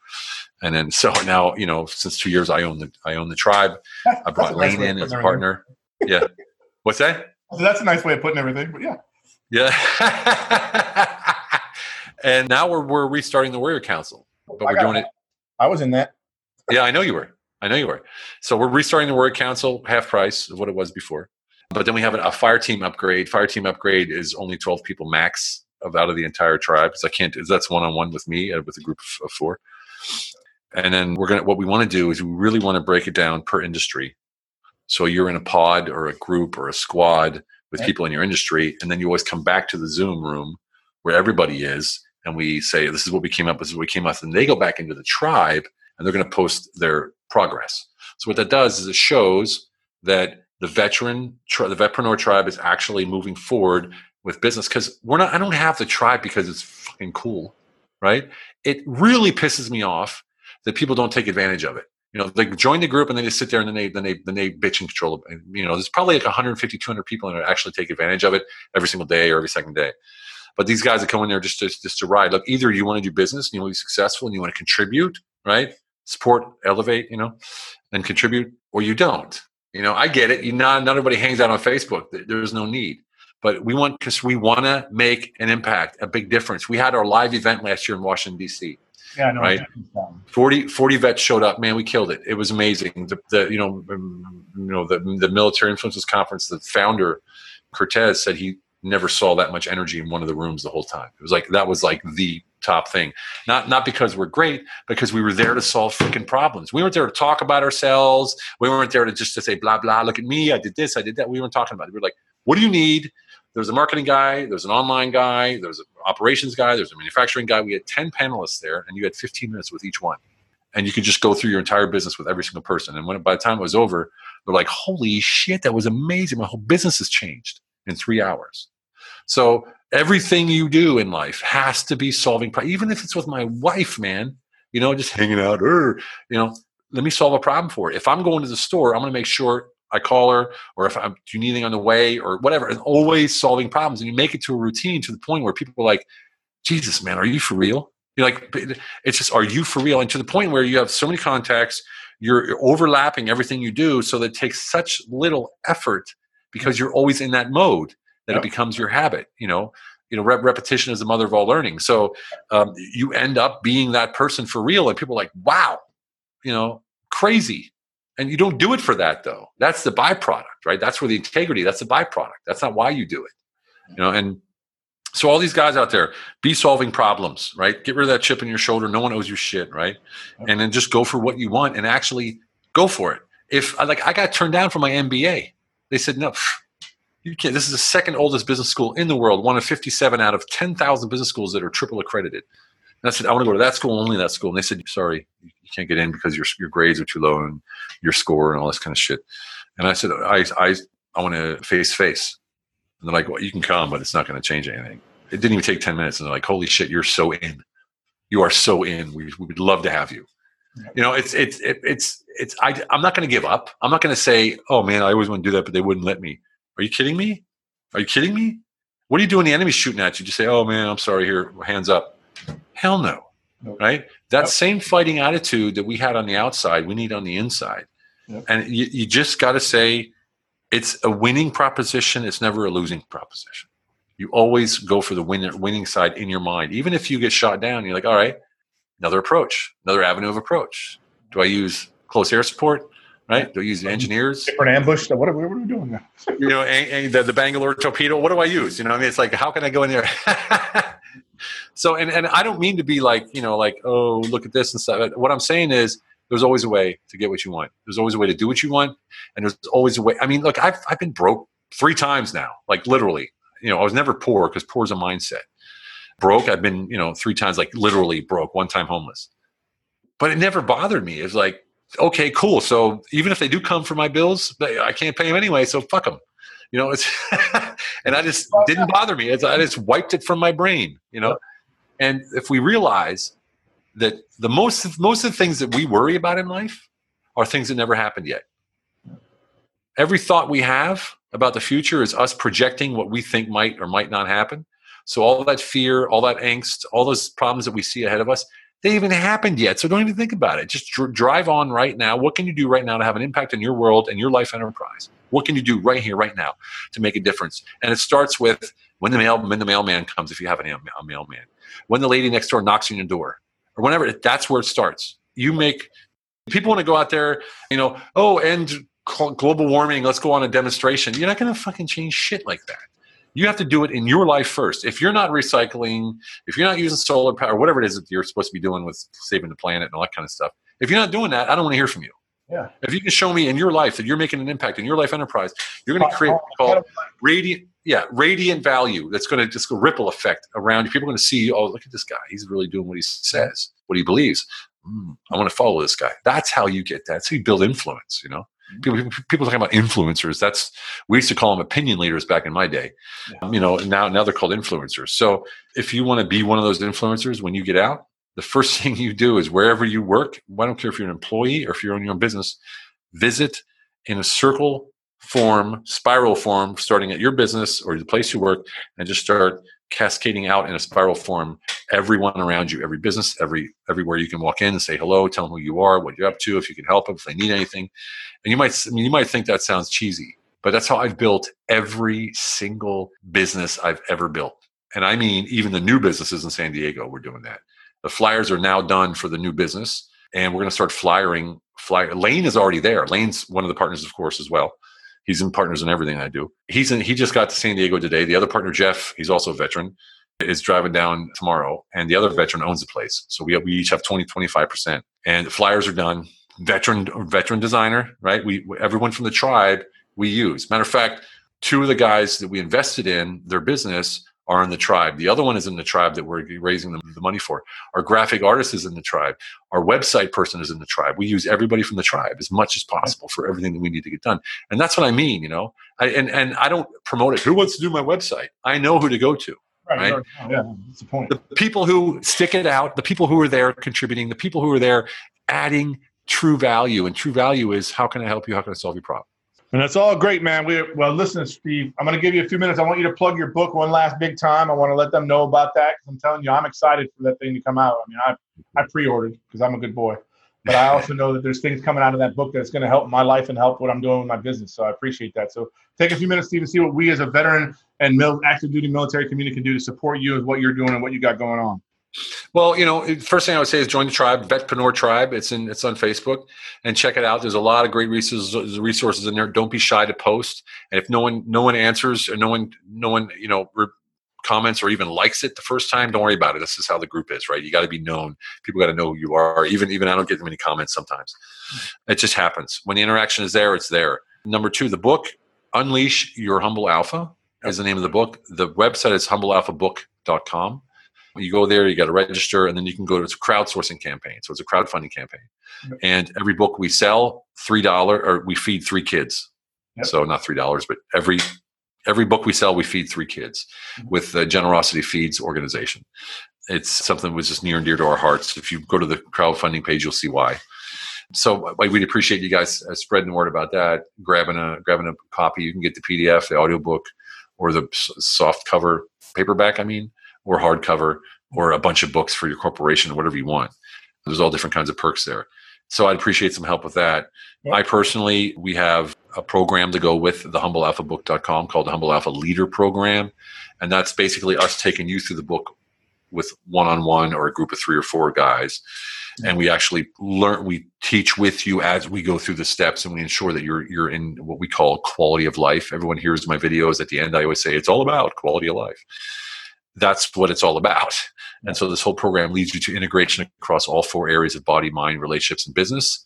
and then so now, you know, since two years, I own the I own the tribe. I brought a nice Lane in as a partner. Yeah. What's that? everything. That's a nice way of putting everything. But yeah, Yeah. and now we're we're restarting the Warrior Council, but I we're doing it. I was in that. Yeah, I know you were. I know you were. So we're restarting the Warrior Council, half price of what it was before. But then we have a, fire team upgrade. Fire team upgrade is only twelve people max of out of the entire tribe. So I can't. Is that's one on one with me uh, with a group of, of four. And then we're gonna. What we want to do is we really want to break it down per industry. So you're in a pod or a group or a squad with people in your industry, and then you always come back to the Zoom room where everybody is, and we say, "This is what we came up. With, this is what we came up." with. And they go back into the tribe, and they're going to post their progress. So what that does is it shows that the veteran, the vetpreneur tribe, is actually moving forward with business because we're not. I don't have the tribe because it's fucking cool, right? It really pisses me off that people don't take advantage of it. You know, they join the group and they sit there and then they then they then they bitch and control. You know, there's probably like 150, 200 people that actually take advantage of it every single day or every second day. But these guys that come in there just to just to ride. Look, either you want to do business and you want to be successful and you want to contribute, right? Support, elevate, you know, and contribute, or you don't. You know, I get it. You not not everybody hangs out on Facebook. There's no need. But we want because we want to make an impact, a big difference. We had our live event last year in Washington D.C. Yeah, no, Right. 40, 40 vets showed up. Man, we killed it. It was amazing. The, the you know um, you know the the military influences conference. The founder Curtez said he never saw that much energy in one of the rooms the whole time. It was like that was like the top thing. Not not because we're great, because we were there to solve freaking problems. We weren't there to talk about ourselves. We weren't there to just to say blah blah. Look at me, I did this, I did that. We weren't talking about it. We were like, what do you need? There's a marketing guy, there's an online guy, there's an operations guy, there's a manufacturing guy. We had 10 panelists there, and you had 15 minutes with each one. And you could just go through your entire business with every single person. And when by the time it was over, they're like, holy shit, that was amazing. My whole business has changed in three hours. So everything you do in life has to be solving problems. Even if it's with my wife, man, you know, just hanging out, or you know, let me solve a problem for her. If I'm going to the store, I'm going to make sure I call her, or if I'm do you need anything on the way, or whatever. And always solving problems, and you make it to a routine to the point where people are like, "Jesus, man, are you for real?" You're like, it's just, are you for real? And to the point where you have so many contacts, you're, overlapping everything you do, so that it takes such little effort because you're always in that mode that Yep. it becomes your habit. You know, you know, rep- repetition is the mother of all learning. So um, you end up being that person for real, and people are like, "Wow, you know, crazy." And you don't do it for that though. That's the byproduct, right? That's where the integrity. That's the byproduct. That's not why you do it. You know, and so all these guys out there, be solving problems, right? Get rid of that chip in your shoulder. No one owes you shit, right? And then just go for what you want and actually go for it. If I like, I got turned down for my MBA. They said no. You can't. This is the second oldest business school in the world, one of 57 out of 10,000 business schools that are triple accredited. And I said, I want to go to that school, only that school. And they said, sorry, you can't get in because your your grades are too low and your score and all this kind of shit. And I said, I I I want to face face. And they're like, well, you can come, but it's not going to change anything. It didn't even take 10 minutes. And they're like, holy shit, you're so in. You are so in. We, we would love to have you. You know, it's, it's, it, it's, it's, I, I'm not going to give up. I'm not going to say, oh man, I always want to do that, but they wouldn't let me. Are you kidding me? Are you kidding me? What do you do when the enemy's shooting at you? Just say, oh man, I'm sorry here, hands up. Hell no. Nope. Right? That same fighting attitude that we had on the outside, we need on the inside. Yep. And you, you just got to say, it's a winning proposition. It's never a losing proposition. You always go for the winner, winning side in your mind. Even if you get shot down, you're like, all right, another approach, another avenue of approach. Do I use close air support? Right? Do I use the engineers? Different ambush. What are, what are we doing now? You know, and, and the, the Bangalore torpedo. What do I use? You know, I mean, it's like, how can I go in there? so, and, and I don't mean to be like, you know, like, oh, look at this and stuff. What I'm saying is, there's always a way to get what you want. There's always a way to do what you want, and there's always a way. I mean, look, I've I've been broke three times now, like literally. You know, I was never poor because poor is a mindset. Broke, I've been, you know, three times, like literally broke. One time homeless, but it never bothered me. It's like, okay, cool. So even if they do come for my bills, I can't pay them anyway. So fuck them. You know, it's and I just oh, didn't bother me. It's, I just wiped it from my brain. You know, and if we realize that the most most of the things that we worry about in life are things that never happened yet. Every thought we have about the future is us projecting what we think might or might not happen. So all that fear, all that angst, all those problems that we see ahead of us, they haven't happened yet. So don't even think about it. Just dr- drive on right now. What can you do right now to have an impact in your world and your life enterprise? What can you do right here, right now, to make a difference? And it starts with when the mail when the mailman comes, if you have any, a mailman, when the lady next door knocks on your door, or whenever. That's where it starts. You make people want to go out there, you know, oh, and global warming. Let's go on a demonstration. You're not going to fucking change shit like that. You have to do it in your life first. If you're not recycling, if you're not using solar power, whatever it is that you're supposed to be doing with saving the planet and all that kind of stuff, if you're not doing that, I don't want to hear from you. Yeah. If you can show me in your life that you're making an impact in your life enterprise, you're going to create called radiant, yeah, radiant value. That's going to just go ripple effect around you. People are going to see, oh, look at this guy. He's really doing what he says, what he believes. Mm, I want to follow this guy. That's how you get that. So you build influence. You know, people people talking about influencers. That's we used to call them opinion leaders back in my day. Um, you know, now now they're called influencers. So if you want to be one of those influencers when you get out, the first thing you do is wherever you work. I don't care if you're an employee or if you're on your own business, visit in a circle form, spiral form, starting at your business or the place you work, and just start cascading out in a spiral form everyone around you every business every everywhere you can walk in and say hello tell them who you are what you're up to if you can help them if they need anything. And you might I mean, you might think that sounds cheesy but that's how i've built every single business i've ever built. And i mean even the new businesses in san diego we're doing that. The flyers are now done for the new business and we're going to start flyering flyer lane is already there. Lane's one of the partners of course as well He's in partners in everything I do. He's in, he just got to San Diego today. The other partner, Jeff, he's also a veteran. is driving down tomorrow, and the other veteran owns the place. So we, we each have 20, 25%. And the flyers are done. Veteran veteran designer, right? We everyone from the tribe we use. Matter of fact, two of the guys that we invested in their business are in the tribe. The other one is in the tribe that we're raising the, the money for. Our graphic artist is in the tribe. Our website person is in the tribe. We use everybody from the tribe as much as possible for everything that we need to get done. And that's what I mean, you know. I, and and I don't promote it. Who wants to do my website? I know who to go to. Right. right? Oh, yeah, that's the point. The people who stick it out, the people who are there contributing, the people who are there adding true value. And true value is how can I help you? How can I solve your problem? And that's all great, man. We well, listen, Steve. I'm going to give you a few minutes. I want you to plug your book one last big time. I want to let them know about that because I'm telling you, I'm excited for that thing to come out. I mean, I I pre-ordered because I'm a good boy, but I also know that there's things coming out of that book that's going to help my life and help what I'm doing with my business. So I appreciate that. So take a few minutes, Steve, and see what we as a veteran and mil- active duty military community can do to support you and what you're doing and what you got going on. Well, you know, first thing I would say is join the tribe, Vetpreneur Tribe. It's in it's on Facebook, and check it out. There's a lot of great resources resources in there. Don't be shy to post. And if no one no one answers or no one no one you know re- comments or even likes it the first time, don't worry about it. This is how the group is, right? You got to be known. People got to know who you are. Even even I don't get many comments sometimes. It just happens. When the interaction is there, it's there. Number two, the book Unleash Your Humble Alpha is the name of the book. The website is humblealphabook.com you go there, you got to register, and then you can go to it's a crowdsourcing campaign. So it's a crowdfunding campaign. Yep. And every book we sell, three dollar or we feed three kids. Yep. So not three dollars, but every every book we sell, we feed three kids mm-hmm. with the Generosity Feeds organization. It's something that was just near and dear to our hearts. If you go to the crowdfunding page, you'll see why. So like, we'd appreciate you guys uh, spreading the word about that, grabbing a grabbing a copy. You can get the PDF, the audiobook, or the soft cover paperback. I mean, or hardcover or a bunch of books for your corporation, whatever you want. There's all different kinds of perks there. So I'd appreciate some help with that. Yeah. I personally, we have a program to go with the humblealphabook.com called the Humble Alpha Leader Program. And that's basically us taking you through the book with one on one or a group of three or four guys. And we actually learn, we teach with you as we go through the steps and we ensure that you're, you're in what we call quality of life. Everyone hears my videos at the end. I always say it's all about quality of life that's what it's all about. And so this whole program leads you to integration across all four areas of body, mind, relationships, and business.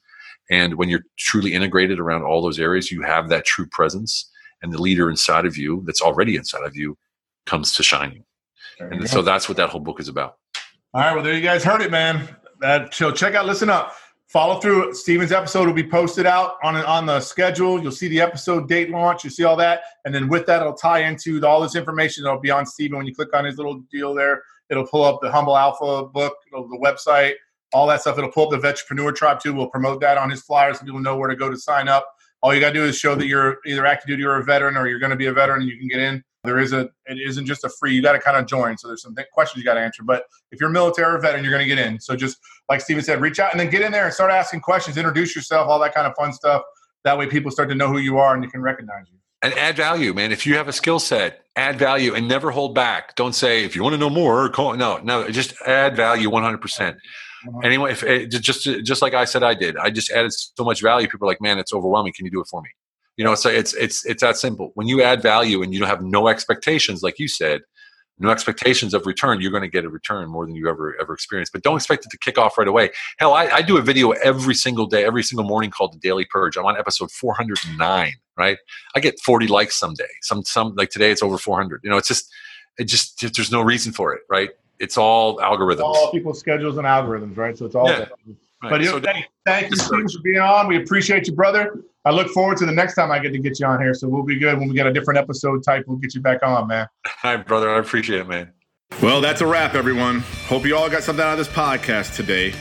And when you're truly integrated around all those areas, you have that true presence, and the leader inside of you that's already inside of you comes to shining. And so that's what that whole book is about. All right, well, there you guys heard it, man. That so check out, listen up follow through. Steven's episode will be posted out on on the schedule. You'll see the episode date launch. You see all that, and then with that, it'll tie into all this information that'll be on Steven. When you click on his little deal there, it'll pull up the Humble Alpha book, the website, all that stuff. It'll pull up the Vetrepreneur Tribe too. We'll promote that on his flyers so people know where to go to sign up. All you got to do is show that you're either active duty or a veteran, or you're going to be a veteran, and you can get in. There is a, it isn't just a free. You got to kind of join. So there's some questions you got to answer. But if you're military or veteran, you're going to get in. So just like Steven said, reach out and then get in there and start asking questions, introduce yourself, all that kind of fun stuff. That way, people start to know who you are and they can recognize you. And add value, man. If you have a skill set, add value and never hold back. Don't say if you want to know more, call. No, no, just add value 100. percent uh-huh. Anyway, if it, just just like I said, I did. I just added so much value. People are like, man, it's overwhelming. Can you do it for me? You know, so it's it's it's that simple. When you add value and you don't have no expectations, like you said, no expectations of return, you're going to get a return more than you ever ever experienced. But don't expect it to kick off right away. Hell, I, I do a video every single day, every single morning called the Daily Purge. I'm on episode 409. Right, I get 40 likes someday. Some some like today it's over 400. You know, it's just it just there's no reason for it. Right, it's all algorithms. It's all people's schedules and algorithms. Right, so it's all. Yeah. Right. But so, thank, thank you, Steve, for being on. We appreciate you, brother. I look forward to the next time I get to get you on here. So we'll be good when we get a different episode type. We'll get you back on, man. Hi, brother. I appreciate it, man. Well, that's a wrap, everyone. Hope you all got something out of this podcast today.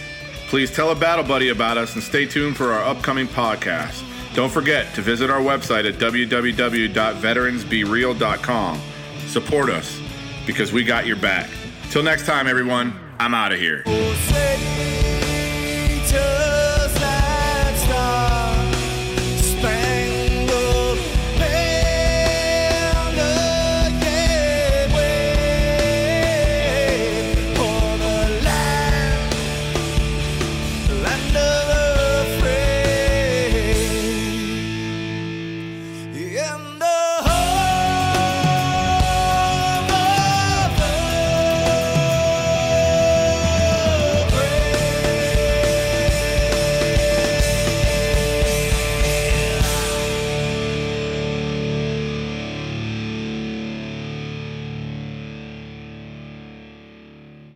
Please tell a battle buddy about us and stay tuned for our upcoming podcast. Don't forget to visit our website at www.veteransbereal.com. Support us because we got your back. Till next time, everyone, I'm out of here. Just that start.